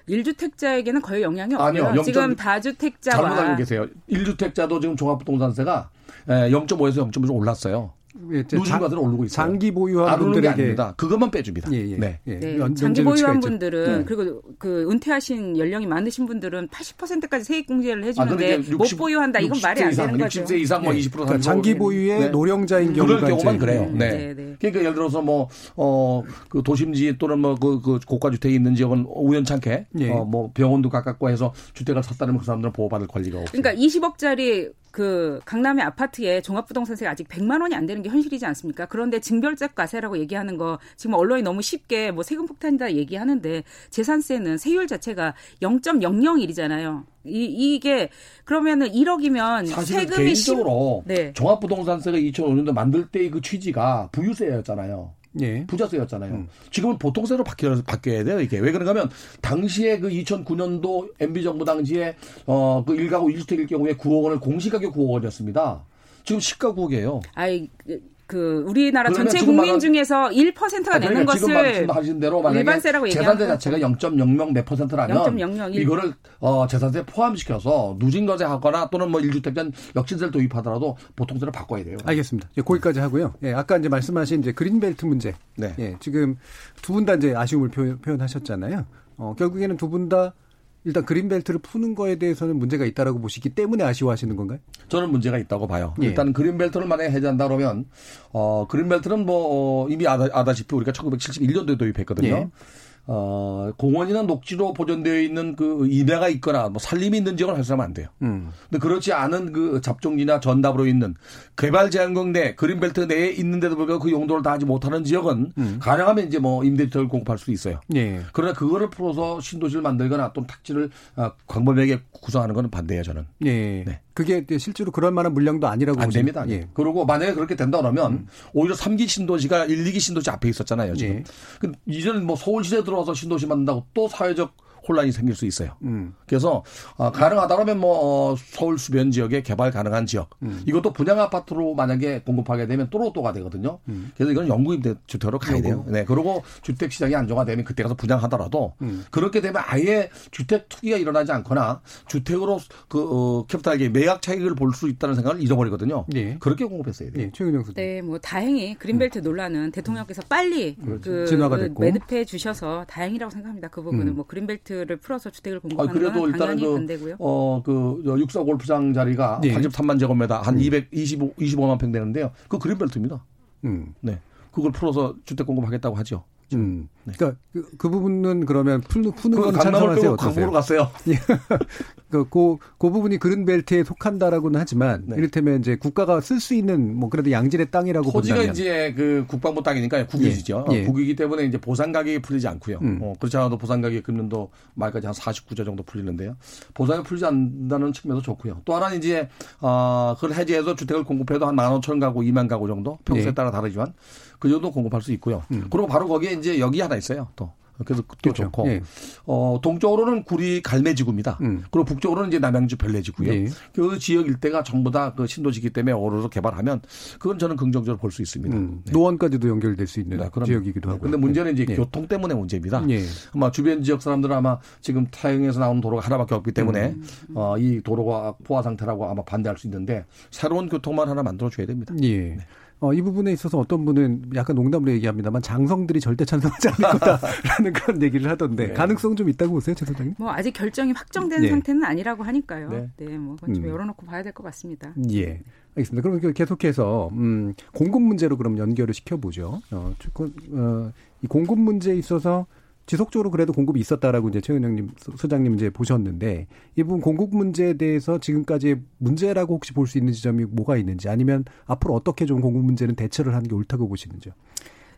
1주택자에게는 거의 영향이 없고요. 아니요. 지금 다주택자와 잘못 알고 계세요. 1주택자도 지금 종합부동산세가 0.5에서 0.5좀 올랐어요. 예, 누진과들 오르고 있어요. 장기 보유한 분들에게 그것만 빼줍니다. 예, 예, 네. 예. 네. 장기 보유한 분들은 네. 그리고 그 은퇴하신 연령이 많으신 분들은 80%까지 세액 공제를 해주는데 아, 60, 못 보유한다 이건 말이 안 되는 거죠. 60세 이상 뭐20% 그러니까 장기 보유의 네. 노령자인 경우가 그럴 경우만 그래요. 네. 네. 네. 그러니까 예를 들어서 뭐어그 도심지 또는 뭐그 그 고가 주택이 있는 지역은 우연찮게 예. 어뭐 병원도 가깝고 해서 주택을 샀다면 그 사람들은 보호받을 권리가 없어요. 그러니까 20억짜리 그 강남의 아파트에 종합부동산세가 아직 100만 원이 안 되는 게 현실이지 않습니까? 그런데 징별적 과세라고 얘기하는 거 지금 언론이 너무 쉽게 뭐 세금 폭탄이다 얘기하는데 재산세는 세율 자체가 0.001이잖아요. 이, 이게 그러면은 1억이면 세금이 개인적으로 10... 네. 종합부동산세가 2005년도 만들 때의 그 취지가 부유세였잖아요. 예. 부자세였잖아요. 음. 지금은 보통세로 바뀌어, 바뀌어야 돼요, 이게. 왜 그런가 하면, 당시에 그 2009년도 MB정부 당시에, 어, 그 1가구 1주택일 경우에 9억 원을 공시가격 9억 원이었습니다. 지금 시가 9억이에요. 아이, 그 우리나라 전체 국민 중에서 1%가 아, 그러니까 내는 것을 지금 말씀하신 대로 만약에 일반세라고 재산세 자체가 0.00 몇 퍼센트라면 0.00 이거를 어, 재산세 포함시켜서 누진거세 하거나 또는 뭐 1주택자 역진세를 도입하더라도 보통세를 바꿔야 돼요. 알겠습니다. 예, 거기까지 하고요. 예, 아까 이제 말씀하신 이제 그린벨트 문제. 네. 예, 지금 두 분 다 이제 아쉬움을 표현, 표현하셨잖아요. 어, 결국에는 두 분 다 일단 그린벨트를 푸는 거에 대해서는 문제가 있다라고 보시기 때문에 아쉬워하시는 건가요? 저는 문제가 있다고 봐요. 예. 일단 그린벨트를 만약에 해제한다 그러면 어 그린벨트는 뭐 어, 이미 아다, 아다시피 우리가 1971년도에 도입했거든요. 예. 어, 공원이나 녹지로 보존되어 있는 그 임야가 있거나 뭐 산림이 있는 지역을 활성하면 안 돼요. 음. 근데 그렇지 않은 그 잡종지나 전답으로 있는 개발 제한국 내 그린벨트 내에 있는데도 불구하고 그 용도를 다 하지 못하는 지역은 음. 가능하면 이제 뭐 임대주택을 공급할 수 있어요. 예. 그러나 그거를 풀어서 신도시를 만들거나 또는 탁지를 아, 광범위하게 구성하는 것은 반대예요 저는. 예. 네. 그게 실제로 그럴 만한 물량도 아니라고 안 됩니다. 예. 그리고 만약에 그렇게 된다 그러면 음. 오히려 3기 신도시가 1, 2기 신도시 앞에 있었잖아요. 지금. 예. 그 이제는 뭐 서울시에 들어와서 신도시 만든다고 또 사회적 혼란이 생길 수 있어요. 음. 그래서 어, 가능하다면 뭐 어, 서울 주변 지역에 개발 가능한 지역 음. 이것도 분양 아파트로 만약에 공급하게 되면 또 로또가 되거든요. 음. 그래서 이건 영구임대 주택으로 가야 돼요. 네. 그리고 주택 시장이 안정화되면 그때 가서 분양하더라도 음. 그렇게 되면 아예 주택 투기가 일어나지 않거나 주택으로 그 어, 캐피탈계 매각 차익을 볼 수 있다는 생각을 잃어버리거든요. 네. 그렇게 공급했어야 돼요. 네, 최근영 네, 뭐 다행히 그린벨트 음. 논란은 대통령께서 빨리 그렇죠. 그, 진화가 그 됐고 매듭해 주셔서 다행이라고 생각합니다. 그 부분은 음. 뭐 그린벨트 아파트를 풀어서 주택을 공급하는 아, 그래도 일단은 그, 반대고요. 어, 그 육사 골프장 자리가 네. 83만 제곱미터 한 음. 225 25만 평 되는데요. 그 그린벨트입니다. 음. 네. 그걸 풀어서 주택 공급하겠다고 하죠. 음. 네. 그러니까 그, 그, 부분은 그러면 푸는 푸는 건 찬성하세요? 광고로 갔어요. 예. 그, 그, 그 부분이 그린 벨트에 속한다라고는 하지만 네. 이를테면 이제 국가가 쓸 수 있는 뭐 그래도 양질의 땅이라고 토지가 본다면. 이제 그 국방부 땅이니까 국유지죠. 예. 예. 국유이기 때문에 이제 보상 가격이 풀리지 않고요. 음. 어, 그렇지 않아도 보상 가격이 금년도 말까지 한 49조 정도 풀리는데요. 보상이 풀리지 않는다는 측면도 좋고요. 또 하나는 이제 어, 그걸 해제해서 주택을 공급해도 한 15,000 가구, 2만 가구 정도 평수에 네. 따라 다르지만 그 정도 공급할 수 있고요. 음. 그리고 바로 거기에 이제 여기 하나 있어요. 또 그래서 또 그렇죠. 좋고 예. 어 동쪽으로는 구리 갈매지구입니다. 음. 그리고 북쪽으로는 이제 남양주 별내지구요. 예. 그 지역 일대가 전부 다 그 신도시기 때문에 어로로 개발하면 그건 저는 긍정적으로 볼 수 있습니다. 음. 네. 노원까지도 연결될 수 있는 네, 지역이기도 하고. 그런데 문제는 이제 예. 교통 때문에 문제입니다. 예. 아마 주변 지역 사람들은 아마 지금 타영에서 나오는 도로가 하나밖에 없기 때문에 음. 어, 이 도로가 포화 상태라고 아마 반대할 수 있는데 새로운 교통만 하나 만들어 줘야 됩니다. 예. 네. 어, 이 부분에 있어서 어떤 분은 약간 농담으로 얘기합니다만 장성들이 절대 찬성하지 않을 거다라는 그런 얘기를 하던데 네. 가능성 좀 있다고 보세요, 최 소장님? 뭐 아직 결정이 확정된 네. 상태는 아니라고 하니까요. 네, 네 뭐 그건 좀 음. 열어놓고 봐야 될 것 같습니다. 예. 알겠습니다. 그럼 계속해서 음, 공급 문제로 그럼 연결을 시켜보죠. 어, 어, 이 공급 문제에 있어서 지속적으로 그래도 공급이 있었다라고 이제 최은영님 소장님 이제 보셨는데 이 부분 공급 문제에 대해서 지금까지 문제라고 혹시 볼 수 있는 지점이 뭐가 있는지 아니면 앞으로 어떻게 좀 공급 문제는 대처를 하는 게 옳다고 보시는지요?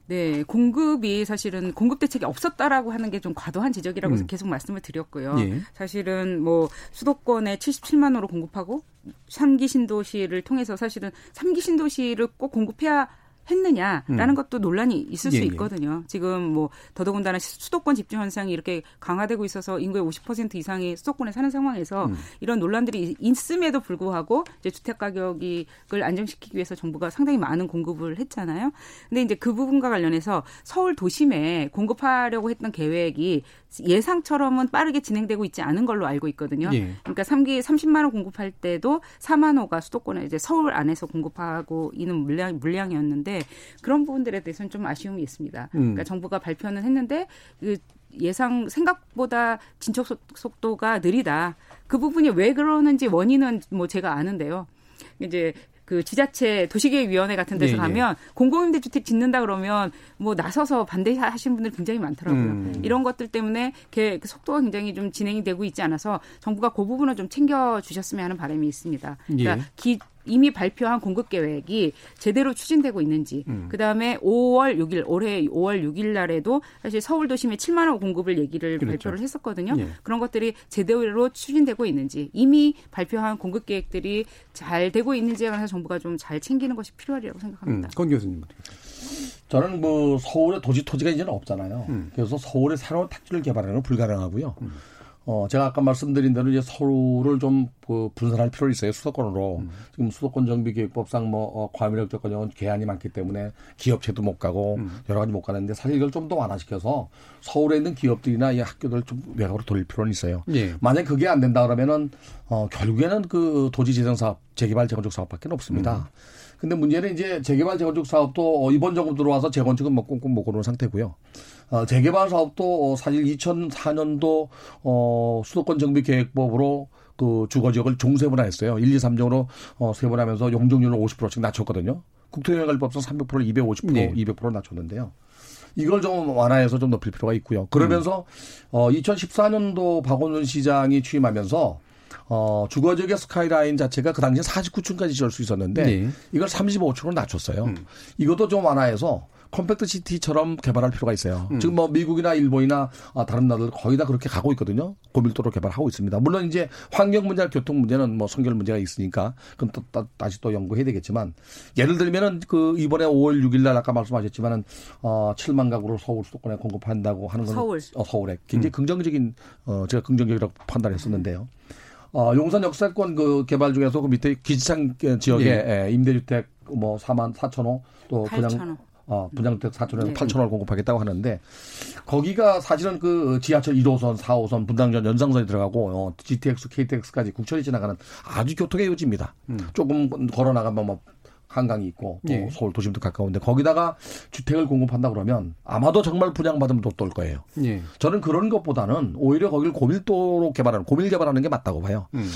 네, 공급이 사실은 공급 대책이 없었다라고 하는 게 좀 과도한 지적이라고 음. 계속 말씀을 드렸고요. 예. 사실은 뭐 수도권에 77만 호로 공급하고 3기 신도시를 통해서 사실은 3기 신도시를 꼭 공급해야 했느냐라는 음. 것도 논란이 있을 예, 수 예. 있거든요. 예. 지금 뭐 더더군다나 수도권 집중 현상이 이렇게 강화되고 있어서 인구의 50% 이상이 수도권에 사는 상황에서 음. 이런 논란들이 있음에도 불구하고 이제 주택 가격을 안정시키기 위해서 정부가 상당히 많은 공급을 했잖아요. 근데 이제 그 부분과 관련해서 서울 도심에 공급하려고 했던 계획이 예상처럼은 빠르게 진행되고 있지 않은 걸로 알고 있거든요. 예. 그러니까 3기 30만 호 공급할 때도 4만 호가 수도권에 이제 서울 안에서 공급하고 있는 물량 물량이었는데 그런 부분들에 대해서는 좀 아쉬움이 있습니다. 음. 그러니까 정부가 발표는 했는데 그 예상 생각보다 진척 속도가 느리다. 그 부분이 왜 그러는지 원인은 뭐 제가 아는데요. 이제 그 지자체 도시계획위원회 같은 데서 네, 가면 네. 공공임대주택 짓는다 그러면 뭐 나서서 반대하시는 분들 굉장히 많더라고요. 음. 이런 것들 때문에 그 속도가 굉장히 좀 진행이 되고 있지 않아서 정부가 그 부분을 좀 챙겨 주셨으면 하는 바람이 있습니다. 그러니까 예. 기, 이미 발표한 공급 계획이 제대로 추진되고 있는지 음. 그다음에 5월 6일 올해 5월 6일 날에도 사실 서울 도심에 7만 원 공급을 얘기를 그렇죠. 발표를 했었거든요. 예. 그런 것들이 제대로 추진되고 있는지 이미 발표한 공급 계획들이 잘 되고 있는지에 관해서 정부가 좀 잘 챙기는 것이 필요하리라고 생각합니다. 음. 권 교수님 저는 뭐 서울에 도시 토지가 이제는 없잖아요. 음. 그래서 서울에 새로운 택지를 개발하는 건 불가능하고요. 음. 어, 제가 아까 말씀드린 대로 이제 서울을 좀그 분산할 필요가 있어요. 수도권으로. 음. 지금 수도권 정비계획법상 뭐, 어, 과밀력 조건형은 개안이 많기 때문에 기업체도 못 가고 음. 여러 가지 못 가는데 사실 이걸 좀 더 완화시켜서 서울에 있는 기업들이나 이 학교들 좀 외곽으로 돌릴 필요는 있어요. 예. 만약 그게 안 된다 그러면은 어, 결국에는 그 도지 재생 사업, 재개발 재건축 사업밖에 없습니다. 음. 근데 문제는 이제 재개발 재건축 사업도 어, 이번 정부 들어와서 재건축은 뭐 꽁꽁 못 고르는 상태고요. 어, 재개발 사업도 어, 사실 2004년도 어, 수도권 정비 계획법으로 그 주거 지역을 종세분화했어요. 1, 2, 3종으로 어, 세분하면서 용적률을 50%씩 낮췄거든요. 국토개발법상 300% 250% 네. 200% 낮췄는데요. 이걸 좀 완화해서 좀 높일 필요가 있고요. 그러면서 음. 어 2014년도 박원순 시장이 취임하면서 어, 주거 지역의 스카이라인 자체가 그 당시에 49층까지 지을 수 있었는데 네. 이걸 35층으로 낮췄어요. 음. 이것도 좀 완화해서 compact city처럼 개발할 필요가 있어요. 음. 지금 뭐 미국이나 일본이나 아, 다른 나라들 거의 다 그렇게 가고 있거든요. 고밀도로 개발하고 있습니다. 물론 이제 환경 문제나 교통 문제는 뭐 선결 문제가 있으니까 그럼 또, 또 다시 또 연구해야 되겠지만 예를 들면은 그 이번에 5월 6일 날 아까 말씀하셨지만은 어 7만 가구를 서울 수도권에 공급한다고 하는 건 서울 어, 서울에 굉장히 음. 긍정적인 어 제가 긍정적이라고 판단했었는데요. 어, 용산 역세권 그 개발 중에서 그 밑에 기지창 지역에 예. 임대주택 뭐 4만 4천 호, 또 그냥 어, 분양택 4천원, 네. 8천 원을 공급하겠다고 하는데 거기가 사실은 그 지하철 1호선, 4호선, 분당전 연상선이 들어가고 어, GTX, KTX까지 국철이 지나가는 아주 교통의 요지입니다. 음. 조금 걸어 나가면 뭐 한강이 있고 또 예. 서울 도심도 가까운데 거기다가 주택을 공급한다 그러면 아마도 정말 분양받으면 또올 거예요. 예. 저는 그런 것보다는 오히려 거기를 고밀도로 개발하는 고밀 개발하는 게 맞다고 봐요. 음.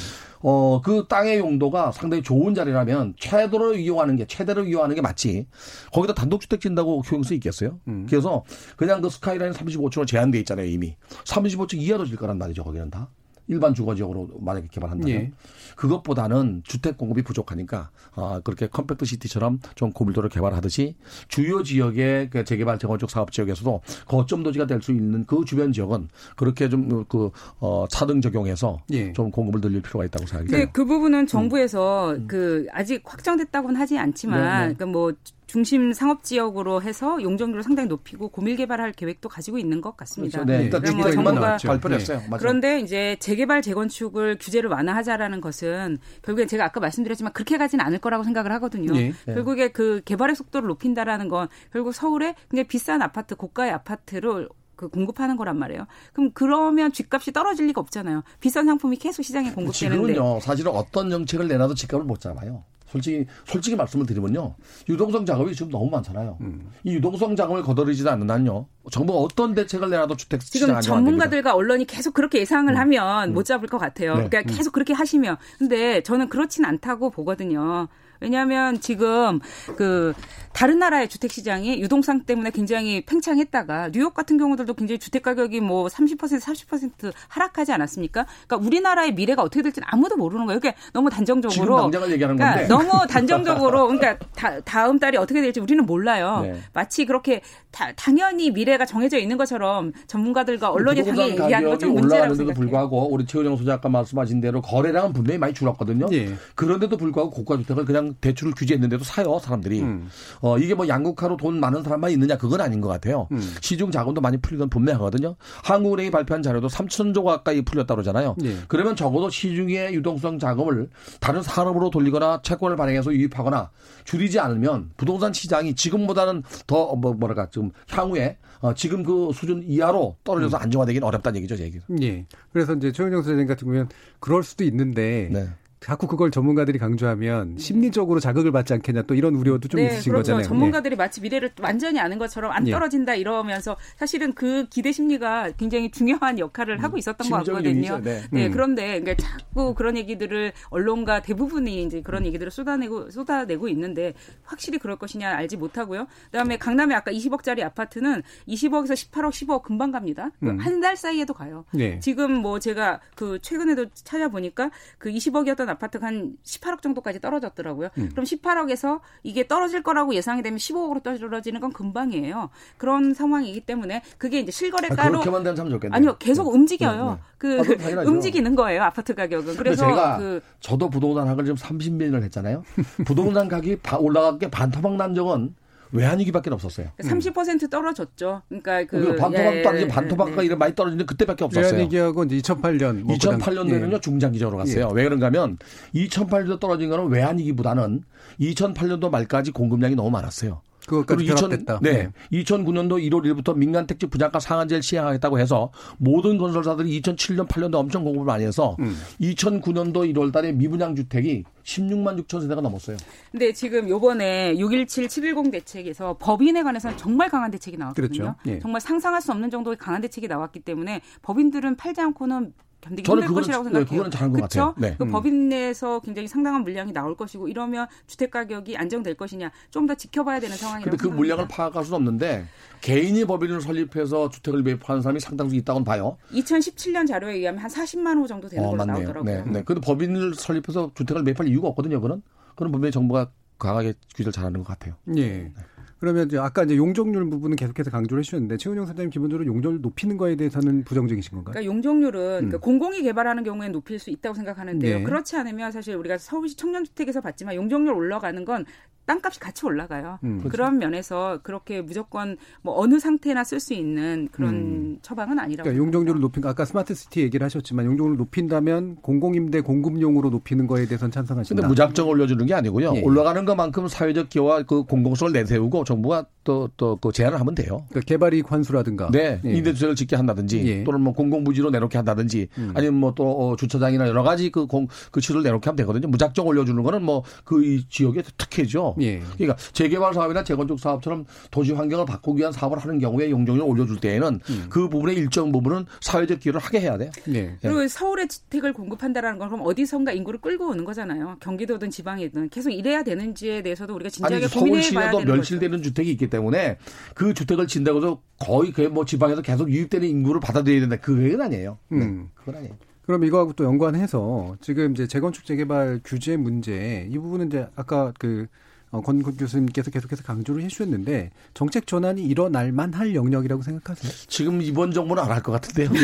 어, 그 땅의 용도가 상당히 좋은 자리라면 최대로 이용하는 게 최대로 이용하는 게 맞지. 거기다 단독주택 짓는다고 효용성 있겠어요? 음. 그래서 그냥 그 스카이라인 35층으로 제한돼 있잖아요, 이미. 35층 이하로 지을 거란 말이죠, 거기는 다. 일반 주거 지역으로 만약에 개발한다면 예. 그것보다는 주택 공급이 부족하니까 아 그렇게 compact city처럼 좀 고밀도를 개발하듯이 주요 지역의 그 재개발 재건축 사업 지역에서도 거점 도시가 될 수 있는 그 주변 지역은 그렇게 좀그 어, 차등 적용해서 예. 좀 공급을 늘릴 필요가 있다고 생각해요. 네, 그 부분은 정부에서 음. 그 아직 확정됐다고는 하지 않지만 네, 네. 그러니까 뭐 중심 상업 지역으로 해서 용적률을 상당히 높이고 고밀 개발할 계획도 가지고 있는 것 같습니다. 그렇죠. 네, 일단. 뭐 정부가 발표했어요. 네. 그런데 이제 재개발 재건축을 규제를 완화하자라는 것은 결국에 제가 아까 말씀드렸지만 그렇게 가지는 않을 거라고 생각을 하거든요. 네. 결국에 그 개발의 속도를 높인다라는 건 결국 서울에 굉장히 비싼 아파트, 고가의 아파트를 그 공급하는 거란 말이에요. 그럼 그러면 집값이 떨어질 리가 없잖아요. 비싼 상품이 계속 시장에 공급되는데. 지금은요. 사실은 어떤 정책을 내놔도 집값을 못 잡아요. 솔직히 솔직히 말씀을 드리면요 유동성 작업이 지금 너무 많잖아요. 음. 이 유동성 작업을 거둬들이지 않는 한요 정부가 어떤 대책을 내놔도 주택 지금 전문가들과 언론이 계속 그렇게 예상을 음. 하면 음. 못 잡을 것 같아요. 네. 그러니까 음. 계속 그렇게 하시면 근데 저는 그렇진 않다고 보거든요. 왜냐하면 지금 그 다른 나라의 주택 시장이 유동성 때문에 굉장히 팽창했다가 뉴욕 같은 경우들도 굉장히 주택 가격이 뭐 30% 40% 하락하지 않았습니까? 그러니까 우리나라의 미래가 어떻게 될지는 아무도 모르는 거예요. 그러니까 너무 단정적으로 지금 당장을 얘기하는 그러니까 건데 너무 단정적으로 그러니까 다, 음 달이 어떻게 될지 우리는 몰라요. 네. 마치 그렇게 다, 당연히 미래가 정해져 있는 것처럼 전문가들과 언론이 당연히 얘기하는 것좀 문제라고 생각해요. 불구하고 우리 최은영 소장 아까 말씀하신 대로 거래량은 분명히 많이 줄었거든요. 네. 그런데도 불구하고 고가 주택을 그냥 대출을 규제했는데도 사요 사람들이. 음. 어, 이게 뭐 양극화로 돈 많은 사람만 있느냐 그건 아닌 것 같아요. 음. 시중 자금도 많이 풀리건 분명하거든요. 한국은행이 발표한 자료도 3천조 가까이 풀렸다 그러잖아요. 네. 그러면 적어도 시중의 유동성 자금을 다른 산업으로 돌리거나 채권 을 발행해서 유입하거나 줄이지 않으면 부동산 시장이 지금보다는 더 뭐, 뭐랄까 좀 향후에 어, 지금 그 수준 이하로 떨어져서 음. 안정화되기는 어렵다는 얘기죠, 제 얘기는. 예. 그래서 이제 최은영 선생님 같은 경우는 그럴 수도 있는데 네. 자꾸 그걸 전문가들이 강조하면 네. 심리적으로 자극을 받지 않겠냐 또 이런 우려도 좀 네, 있으신 그렇죠. 거잖아요. 전문가들이 네. 마치 미래를 완전히 아는 것처럼 안 예. 떨어진다 이러면서 사실은 그 기대 심리가 굉장히 중요한 역할을 하고 음, 있었던 것 같거든요. 네. 네 음. 그런데 그러니까 자꾸 그런 얘기들을 언론과 대부분이 이제 그런 얘기들을 쏟아내고 쏟아내고 있는데 확실히 그럴 것이냐 알지 못하고요. 그다음에 강남에 아까 20억짜리 아파트는 20억에서 18억, 15억 금방 갑니다. 음. 한달 사이에도 가요. 네. 지금 뭐 제가 그 최근에도 찾아보니까 그 20억이었던 있던 아파트가 한 18억 정도까지 떨어졌더라고요. 음. 그럼 18억에서 이게 떨어질 거라고 예상이 되면 15억으로 떨어지는 건 금방이에요. 그런 상황이기 때문에 그게 이제 실거래가로 아, 그렇게만 되면 참 좋겠네요. 아니요, 계속 네. 움직여요. 네, 네. 그 아, 움직이는 거예요, 아파트 가격은. 그래서 제가 그 저도 부동산 학을 지금 30년을 했잖아요. 부동산 가격이 올라가게 반토막 난 적은 외환위기밖에 없었어요. 30% 떨어졌죠. 그러니까 그 반토막 떨어지 예, 반토막과 예. 이런 많이 떨어지는 그때밖에 없었어요. 외환위기하고 2008년 뭐 2008년도에는요 예. 중장기적으로 갔어요. 예. 왜 그런가면 2008년도 떨어진 거는 외환위기보다는 2008년도 말까지 공급량이 너무 많았어요. 그것까지 2000, 네. 네. 2009년도 1월 1일부터 민간 택지 분양가 상한제를 시행하겠다고 해서 모든 건설사들이 2007년 8년도 엄청 공급을 많이 해서 음. 2009년도 1월 달에 미분양 주택이 16만 6천 세대가 넘었어요. 근데 지금 요번에 617 710 대책에서 법인에 관해서는 정말 강한 대책이 나왔거든요. 그렇죠. 예. 정말 상상할 수 없는 정도의 강한 대책이 나왔기 때문에 법인들은 팔지 않고는 견디기 저는 힘들 그건, 것이라고 생각해요. 네, 그거는 잘한 것 그쵸? 같아요. 네. 그 음. 법인 내에서 굉장히 상당한 물량이 나올 것이고 이러면 주택 가격이 안정될 것이냐 좀 더 지켜봐야 되는 상황이라고 근데 그 물량을 파악할 수는 없는데 개인이 법인을 설립해서 주택을 매입하는 사람이 상당수 있다고는 봐요. 2017년 자료에 의하면 한 40만 호 정도 되는 어, 걸로 맞네요. 나오더라고요. 네, 네. 근데 법인을 설립해서 주택을 매입할 이유가 없거든요. 그는 그런 분명히 정부가 강하게 규제를 잘하는 것 같아요. 예. 네. 그러면 이제 아까 이제 용적률 부분은 계속해서 강조를 해주셨는데 최은영 사장님 기본적으로 용적률 높이는 거에 대해서는 부정적이신 건가요? 그러니까 용적률은 음. 그러니까 공공이 개발하는 경우에 높일 수 있다고 생각하는데요. 네. 그렇지 않으면 사실 우리가 서울시 청년주택에서 봤지만 용적률 올라가는 건 땅값이 같이 올라가요. 음, 그렇죠. 그런 면에서 그렇게 무조건 뭐 어느 상태나 쓸 수 있는 그런 음. 처방은 아니라고. 그러니까 용적률을 높인 아까 smart city 얘기를 하셨지만 용적률을 높인다면 공공임대 공급용으로 높이는 거에 대해서는 찬성하신다. 근데 무작정 올려주는 게 아니고요. 예. 올라가는 것만큼 사회적 기여와 그 공공성을 내세우고 정부가 또 또 그 제한을 하면 돼요. 그러니까 개발이익 환수라든가. 네. 예. 임대주택을 짓게 한다든지 예. 또는 뭐 공공부지로 내놓게 한다든지 음. 아니면 뭐또 어, 주차장이나 여러 가지 그 공그 치를 내놓게 하면 되거든요. 무작정 올려주는 거는 뭐 그 지역의 특혜죠. 예. 그러니까 재개발 사업이나 재건축 사업처럼 도시 환경을 바꾸기 위한 사업을 하는 경우에 용적률을 올려줄 때에는 음. 그 부분의 일정 부분은 사회적 기여를 하게 해야 돼. 네. 그리고 서울에 주택을 공급한다라는 건 그럼 어디선가 인구를 끌고 오는 거잖아요. 경기도든 지방이든 계속 이래야 되는지에 대해서도 우리가 진지하게 고민해 봐야 되는 멸실되는 거죠. 주택이 있기 때문에 그 주택을 진다고 해서 거의 그 뭐 지방에서 계속 유입되는 인구를 받아들여야 된다. 그 얘기는 아니에요. 음. 네. 그건 아니에요. 그럼 이거하고 또 연관해서 지금 이제 재건축 재개발 규제 문제 이 부분은 이제 아까 그 어, 권 교수님께서 계속해서 강조를 해주셨는데 정책 전환이 일어날 만 할 영역이라고 생각하세요? 지금 이번 정부는 안 할 것 같은데요. 네.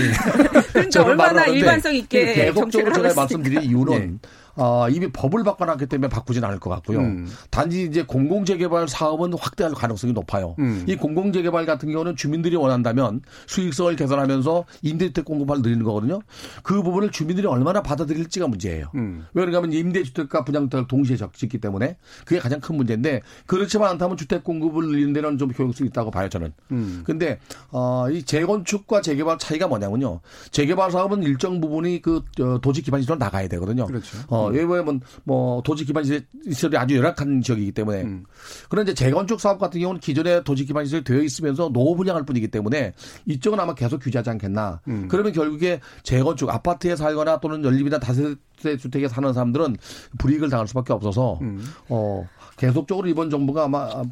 그러니까 얼마나 일관성 있게 계속적으로 제가 말씀드린 이유는 네. 어, 이미 법을 바꿔놨기 때문에 바꾸진 않을 것 같고요. 음. 단지 이제 공공재개발 사업은 확대할 가능성이 높아요. 음. 이 공공재개발 같은 경우는 주민들이 원한다면 수익성을 개선하면서 임대주택 공급을 늘리는 거거든요. 그 부분을 주민들이 얼마나 받아들일지가 문제예요. 음. 왜 그러냐면 임대주택과 분양주택을 동시에 짓기 때문에 그게 가장 큰 문제인데 그렇지만 않다면 주택 공급을 늘리는 데는 좀 효용성이 있다고 봐요 저는. 음. 근데 어, 이 재건축과 재개발 차이가 뭐냐면요. 재개발 사업은 일정 부분이 그 어, 도시 기반 시설로 나가야 되거든요. 그렇죠. 어, 음. 왜냐면 뭐 도시 기반 시설이 아주 열악한 지역이기 때문에 음. 그런데 재건축 사업 같은 경우는 기존에 도시 기반 시설이 되어 있으면서 노후 분양할 뿐이기 때문에 이쪽은 아마 계속 규제하지 않겠나. 음. 그러면 결국에 재건축 아파트에 살거나 또는 연립이나 다세대 주택에 사는 사람들은 불이익을 당할 수밖에 없어서 음. 어 계속적으로 이번 정부가 아마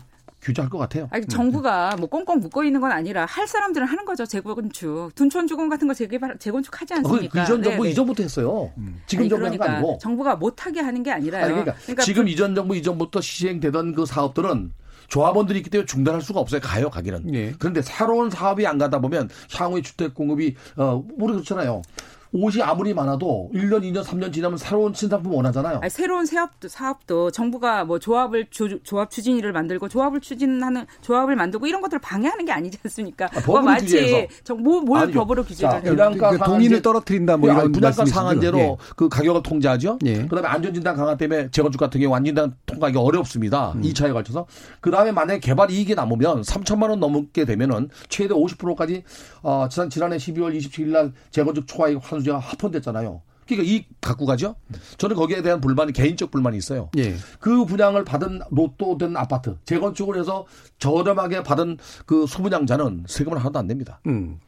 규제할 것 같아요. 아니, 정부가 뭐 꽁꽁 묶어 있는 건 아니라 할 사람들은 하는 거죠. 재건축, 둔촌 주공 같은 거 재개발, 재건축 하지 않습니까? 어, 이전 정부 네, 네. 이전부터 했어요. 음. 지금 정부 그러니까 거 아니고. 정부가 못하게 하는 게 아니라요. 아니, 그러니까, 그러니까, 지금 그, 이전 정부 이전부터 시행되던 그 사업들은 조합원들이 있기 때문에 중단할 수가 없어요. 가요, 가기는. 예. 그런데 새로운 사업이 안 가다 보면 향후에 주택 공급이, 어, 우리 그렇잖아요. 옷이 아무리 많아도 1년, 2년, 3년 지나면 새로운 신상품 원하잖아요. 아니, 새로운 사업도, 사업도 정부가 뭐 조합을 조, 조합 추진위를 만들고 조합을 추진하는 조합을 만들고 이런 것들을 방해하는 게 아니지 않습니까? 아, 뭐 마치 뭐, 뭘 아니죠. 법으로 규제를? 분양가 그 동인을 떨어뜨린다 뭐 이런 분양가 상한제로 예. 그 가격을 통제하죠. 예. 그다음에 안전진단 강화 때문에 재건축 같은 경우 안전진단 통과하기 어렵습니다. 음. 2차에 걸쳐서 그다음에 만약에 개발 이익이 남으면 3천만 원 넘게 되면은 최대 50%까지 어 지난 지난해 12월 27일 날 재건축 초과이익 환 수제가 합헌됐잖아요. 그러니까 이 갖고 가죠. 저는 거기에 대한 불만이 개인적 불만이 있어요. 예. 그 분양을 받은 로또된 아파트 재건축을 해서 저렴하게 받은 그 소분양자는 세금을 하나도 안 냅니다. 음.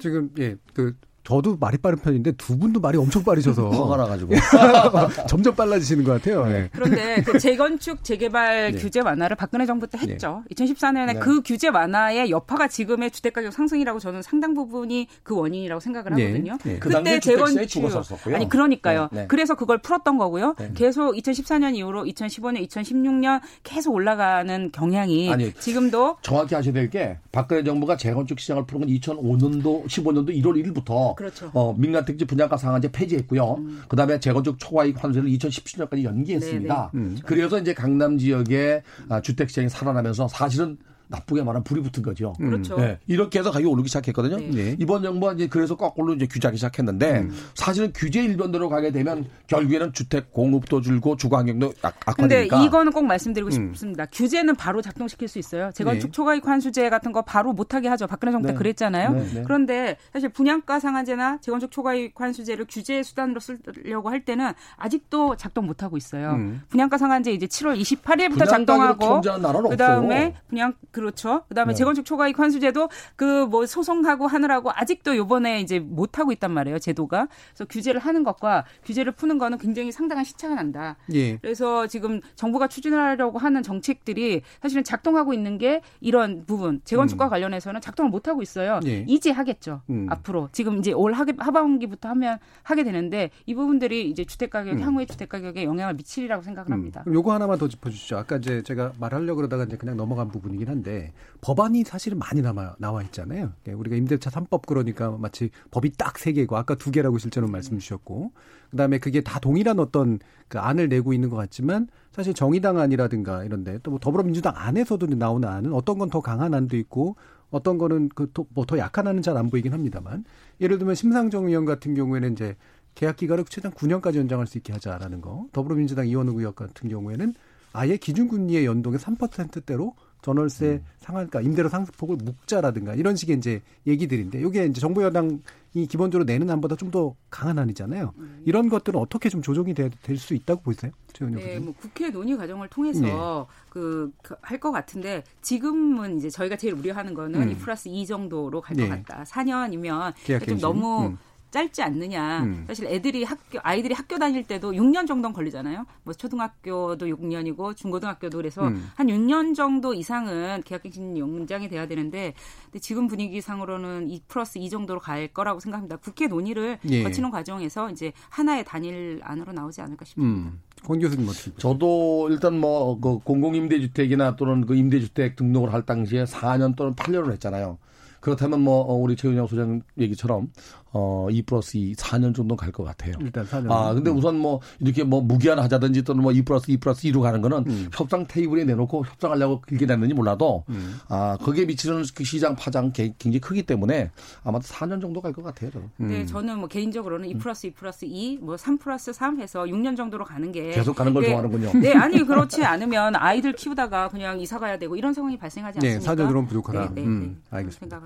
지금 예그 저도 말이 빠른 편인데 두 분도 말이 엄청 빠르셔서 화가 나가지고 점점 빨라지시는 것 같아요. 네. 그런데 그 재건축 재개발 네. 규제 완화를 박근혜 정부 때 했죠. 네. 2014년에 네. 그 규제 완화의 여파가 지금의 주택가격 상승이라고 저는 상당 부분이 그 원인이라고 생각을 네. 하거든요. 네. 그 그때 재건축 아니 그러니까요. 그래서 그걸 풀었던 거고요. 계속 2014년 이후로 2015년, 2016년 계속 올라가는 경향이 아니, 지금도 정확히 하셔야 될 게 박근혜 정부가 재건축 시장을 푸는 건 2005년도 15년도 1월 1일부터 해서 그렇죠. 어, 민간택지 분양가 상한제 폐지했고요. 음. 그다음에 재건축 초과이익 환수를 2017년까지 연기했습니다. 음. 그래서 이제 강남 지역의 아, 주택 시장이 살아나면서 사실은 나쁘게 말하면 불이 붙은 거죠. 음. 그렇죠. 네. 이렇게 해서 가격이 오르기 시작했거든요. 네. 네. 이번 정부가 이제 그래서 거꾸로 이제 규제하기 시작했는데 음. 사실은 규제 일변대로 가게 되면 결국에는 주택 공급도 줄고 주거 환경도 악화되니까. 근데 이거는 꼭 말씀드리고 음. 싶습니다. 규제는 바로 작동시킬 수 있어요. 재건축 네. 초과이익 환수제 같은 거 바로 못하게 하죠. 박근혜 정부 때 네. 그랬잖아요. 네, 그런데 사실 분양가 상한제나 재건축 초과이익 환수제를 규제 수단으로 쓰려고 할 때는 아직도 작동 못하고 있어요. 음. 분양가 상한제 이제 7월 28일부터 작동하고 그다음에 분양 그 렇죠. 그다음에 네. 재건축 초과이익 환수제도 그 뭐 소송하고 하느라고 아직도 요번에 이제 못 하고 있단 말이에요. 제도가. 그래서 규제를 하는 것과 규제를 푸는 거는 굉장히 상당한 시차가 난다. 예. 그래서 지금 정부가 추진하려고 하는 정책들이 사실은 작동하고 있는 게 이런 부분 재건축과 음. 관련해서는 작동을 못 하고 있어요. 예. 이제 하겠죠. 음. 앞으로 지금 이제 올 하반기부터 하면 하게 되는데 이 부분들이 이제 주택 가격 음. 향후의 주택 가격에 영향을 미치리라고 생각을 음. 합니다. 요거 하나만 더 짚어 주시죠. 아까 이제 제가 말하려고 그러다가 이제 그냥 넘어간 부분이긴 한데. 있는데 법안이 사실은 많이 남아 나와 있잖아요. 예, 우리가 임대차 3법 그러니까 마치 법이 딱 세 개고 아까 두 개라고 실제로 말씀 주셨고 그다음에 그게 다 동일한 어떤 그 안을 내고 있는 것 같지만 사실 정의당 안이라든가 이런데 또 뭐 더불어민주당 안에서도 나오는 안은 어떤 건 더 강한 안도 있고 어떤 거는 그뭐더 약한 안은 잘 안 보이긴 합니다만 예를 들면 심상정 의원 같은 경우에는 이제 계약 기간을 최단 9년까지 연장할 수 있게 하자라는 거. 더불어민주당 이원우 의원 같은 경우에는 아예 기준금리의 연동에 3%대로 전월세 음. 상한가, 임대료 상승폭을 묵자라든가 이런 식의 이제 얘기들인데 이게 이제 정부 여당이 기본적으로 내는 안보다 좀 더 강한 안이잖아요. 음. 이런 것들은 어떻게 좀 조정이 될 수 있다고 보세요? 네, 뭐 국회 논의 과정을 통해서 네. 그할 것 같은데 지금은 이제 저희가 제일 우려하는 거는 음. 이 플러스 2 정도로 갈것 네. 같다. 4년이면 좀 너무 음. 짧지 않느냐. 음. 사실 애들이 학교 아이들이 학교 다닐 때도 6년 정도는 걸리잖아요. 뭐 초등학교도 6년이고 중고등학교도 그래서 음. 한 6년 정도 이상은 계약갱신 연장이 돼야 되는데 근데 지금 분위기상으로는 2 플러스 2 정도로 갈 거라고 생각합니다. 국회 논의를 예. 거치는 과정에서 이제 하나의 단일 안으로 나오지 않을까 싶습니다. 음. 권 교수님 어떻게 저도 일단 뭐 그 공공임대주택이나 또는 그 임대주택 등록을 할 당시에 4년 또는 8년을 했잖아요. 그렇다면 뭐 어, 우리 최은영 소장 얘기처럼 어, 2 플러스 2, 4년 정도 갈 것 같아요. 일단 4년. 아, 근데 우선 뭐, 이렇게 뭐, 무기한 하자든지 또는 뭐, 2 플러스 2 플러스 2로 가는 거는 음. 협상 테이블에 내놓고 협상하려고 길게 됐는지 몰라도, 음. 아, 거기에 미치는 그 시장 파장 굉장히 크기 때문에 아마도 4년 정도 갈 것 같아요, 저는. 음. 네, 저는 뭐, 개인적으로는 2 플러스 2 플러스 2, 뭐, 3 플러스 3 해서 6년 정도로 가는 게. 계속 가는 걸 네, 좋아하는군요. 네, 아니, 그렇지 않으면 아이들 키우다가 그냥 이사 가야 되고 이런 상황이 발생하지 네, 않습니까? 네, 4년으로는 부족하다. 네, 네, 음, 네. 알겠습니다.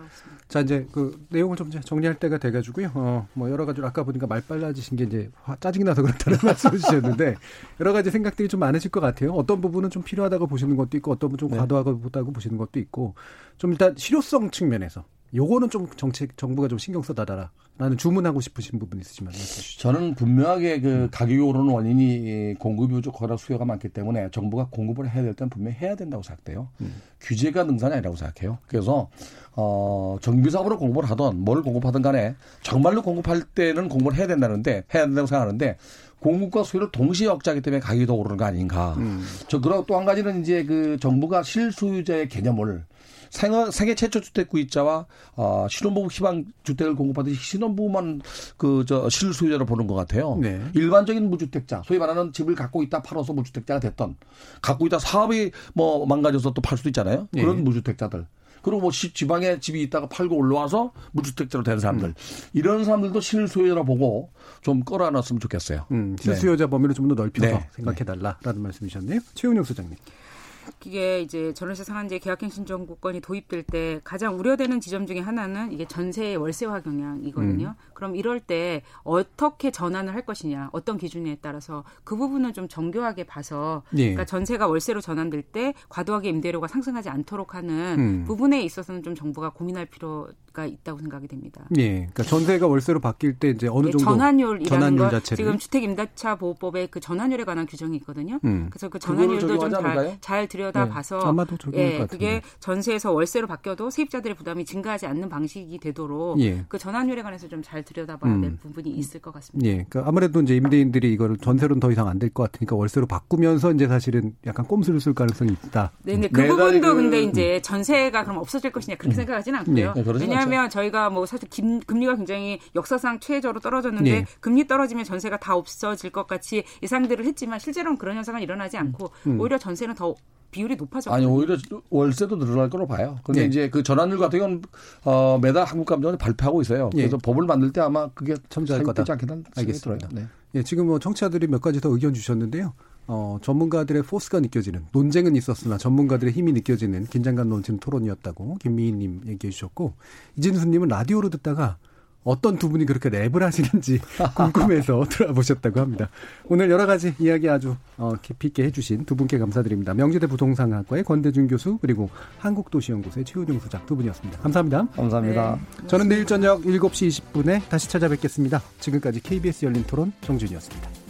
자, 이제 그 내용을 좀 정리할 때가 돼가지고 요. 어, 뭐, 여러 가지로 아까 보니까 말 빨라지신 게 이제 짜증이 나서 그렇다는 말씀을 주셨는데 여러 가지 생각들이 좀 많으실 것 같아요. 어떤 부분은 좀 필요하다고 보시는 것도 있고 어떤 부분은 좀 네. 과도하다고 보시는 것도 있고 좀 일단 실효성 측면에서 요거는 좀 정책 정부가 좀 신경 써달라. 라는 주문하고 싶으신 부분 있으시면 저는 분명하게 그 가격이 오르는 원인이 공급이 부족하다 수요가 많기 때문에 정부가 공급을 해야 될 때는 분명히 해야 된다고 생각돼요. 음. 규제가 능사이 아니라고 생각해요. 그래서 어 정비 사업으로 공급을 하던 뭘 공급하든 간에 정말로 공급할 때는 공급을 해야 된다는데 해야 된다고 생각하는데 공급과 수요를 동시에 억제하기 때문에 가격이 더 오르는 거 아닌가. 음. 저 그리고 또 한 가지는 이제 그 정부가 실수요자의 개념을 생어, 세계 최초 주택 구입자와 어, 신혼부부 희망 주택을 공급하듯이 신혼부부만 그 저 실수요자로 보는 것 같아요. 네. 일반적인 무주택자, 소위 말하는 집을 갖고 있다 팔아서 무주택자가 됐던 갖고 있다 사업이 뭐 망가져서 또 팔 수도 있잖아요. 네. 그런 네. 무주택자들. 그리고 뭐 지방에 집이 있다가 팔고 올라와서 무주택자로 된 사람들. 음. 이런 사람들도 실수요자로 보고 좀 끌어안았으면 좋겠어요. 음, 실수요자 네. 범위를 좀 더 넓혀서 네. 생각해달라라는 말씀이셨네요. 최은영 소장님. 이게 이제 전월세 상한제 계약갱신 정부권이 도입될 때 가장 우려되는 지점 중에 하나는 이게 전세 월세화 경향이거든요. 음. 그럼 이럴 때 어떻게 전환을 할 것이냐, 어떤 기준에 따라서 그 부분은 좀 정교하게 봐서 예. 그러니까 전세가 월세로 전환될 때 과도하게 임대료가 상승하지 않도록 하는 음. 부분에 있어서는 좀 정부가 고민할 필요가 있다고 생각이 됩니다. 예. 그러니까 전세가 월세로 바뀔 때 이제 어느 예, 정도 전환율이라는 전환율 건 지금 주택 임대차 보호법에 그 전환율에 관한 규정이 있거든요. 음. 그래서 그 전환율도 좀 잘 들여다 봐서 네. 예, 그게 전세에서 월세로 바뀌어도 세입자들의 부담이 증가하지 않는 방식이 되도록 예. 그 전환율에 관해서 좀 잘 들여다봐야 될 음. 부분이 있을 것 같습니다. 예. 그러니까 아무래도 이제 임대인들이 이거를 전세로는 더 이상 안 될 것 같으니까 월세로 바꾸면서 이제 사실은 약간 꼼수를 쓸 가능성이 있다. 네, 근데 그 부분도 근데 이제 전세가 그럼 없어질 것이냐 그렇게 음. 생각하지는 않고요. 네. 네, 왜냐하면 왜냐하면 저희가 뭐 사실 금, 금리가 굉장히 역사상 최저로 떨어졌는데 예. 금리 떨어지면 전세가 다 없어질 것 같이 예상들을 했지만 실제로는 그런 현상은 일어나지 않고 음. 오히려 전세는 더 비율이 높아졌 아니 오히려 월세도 늘어날 거로 봐요. 근데 네. 이제 그 전환율 같은 경우는 어, 매달 한국감정을 발표하고 있어요. 예. 그래서 예. 법을 만들 때 아마 그게 첨지할 거다. 알겠습니다. 네. 예, 지금 뭐 청취자들이 몇 가지 더 의견 주셨는데요. 어, 전문가들의 포스가 느껴지는 논쟁은 있었으나 전문가들의 힘이 느껴지는 긴장감 넘치는 토론이었다고 김미희님 얘기해 주셨고 이진수님은 라디오로 듣다가 어떤 두 분이 그렇게 랩을 하시는지 궁금해서 들어보셨다고 합니다. 오늘 여러 가지 이야기 아주 어, 깊이 있게 해주신 두 분께 감사드립니다. 명지대 부동산학과의 권대준 교수 그리고 한국도시연구소의 최우정 소장 두 분이었습니다. 감사합니다. 감사합니다. 네. 저는 내일 저녁 7시 20분에 다시 찾아뵙겠습니다. 지금까지 KBS 열린 토론 정준이었습니다.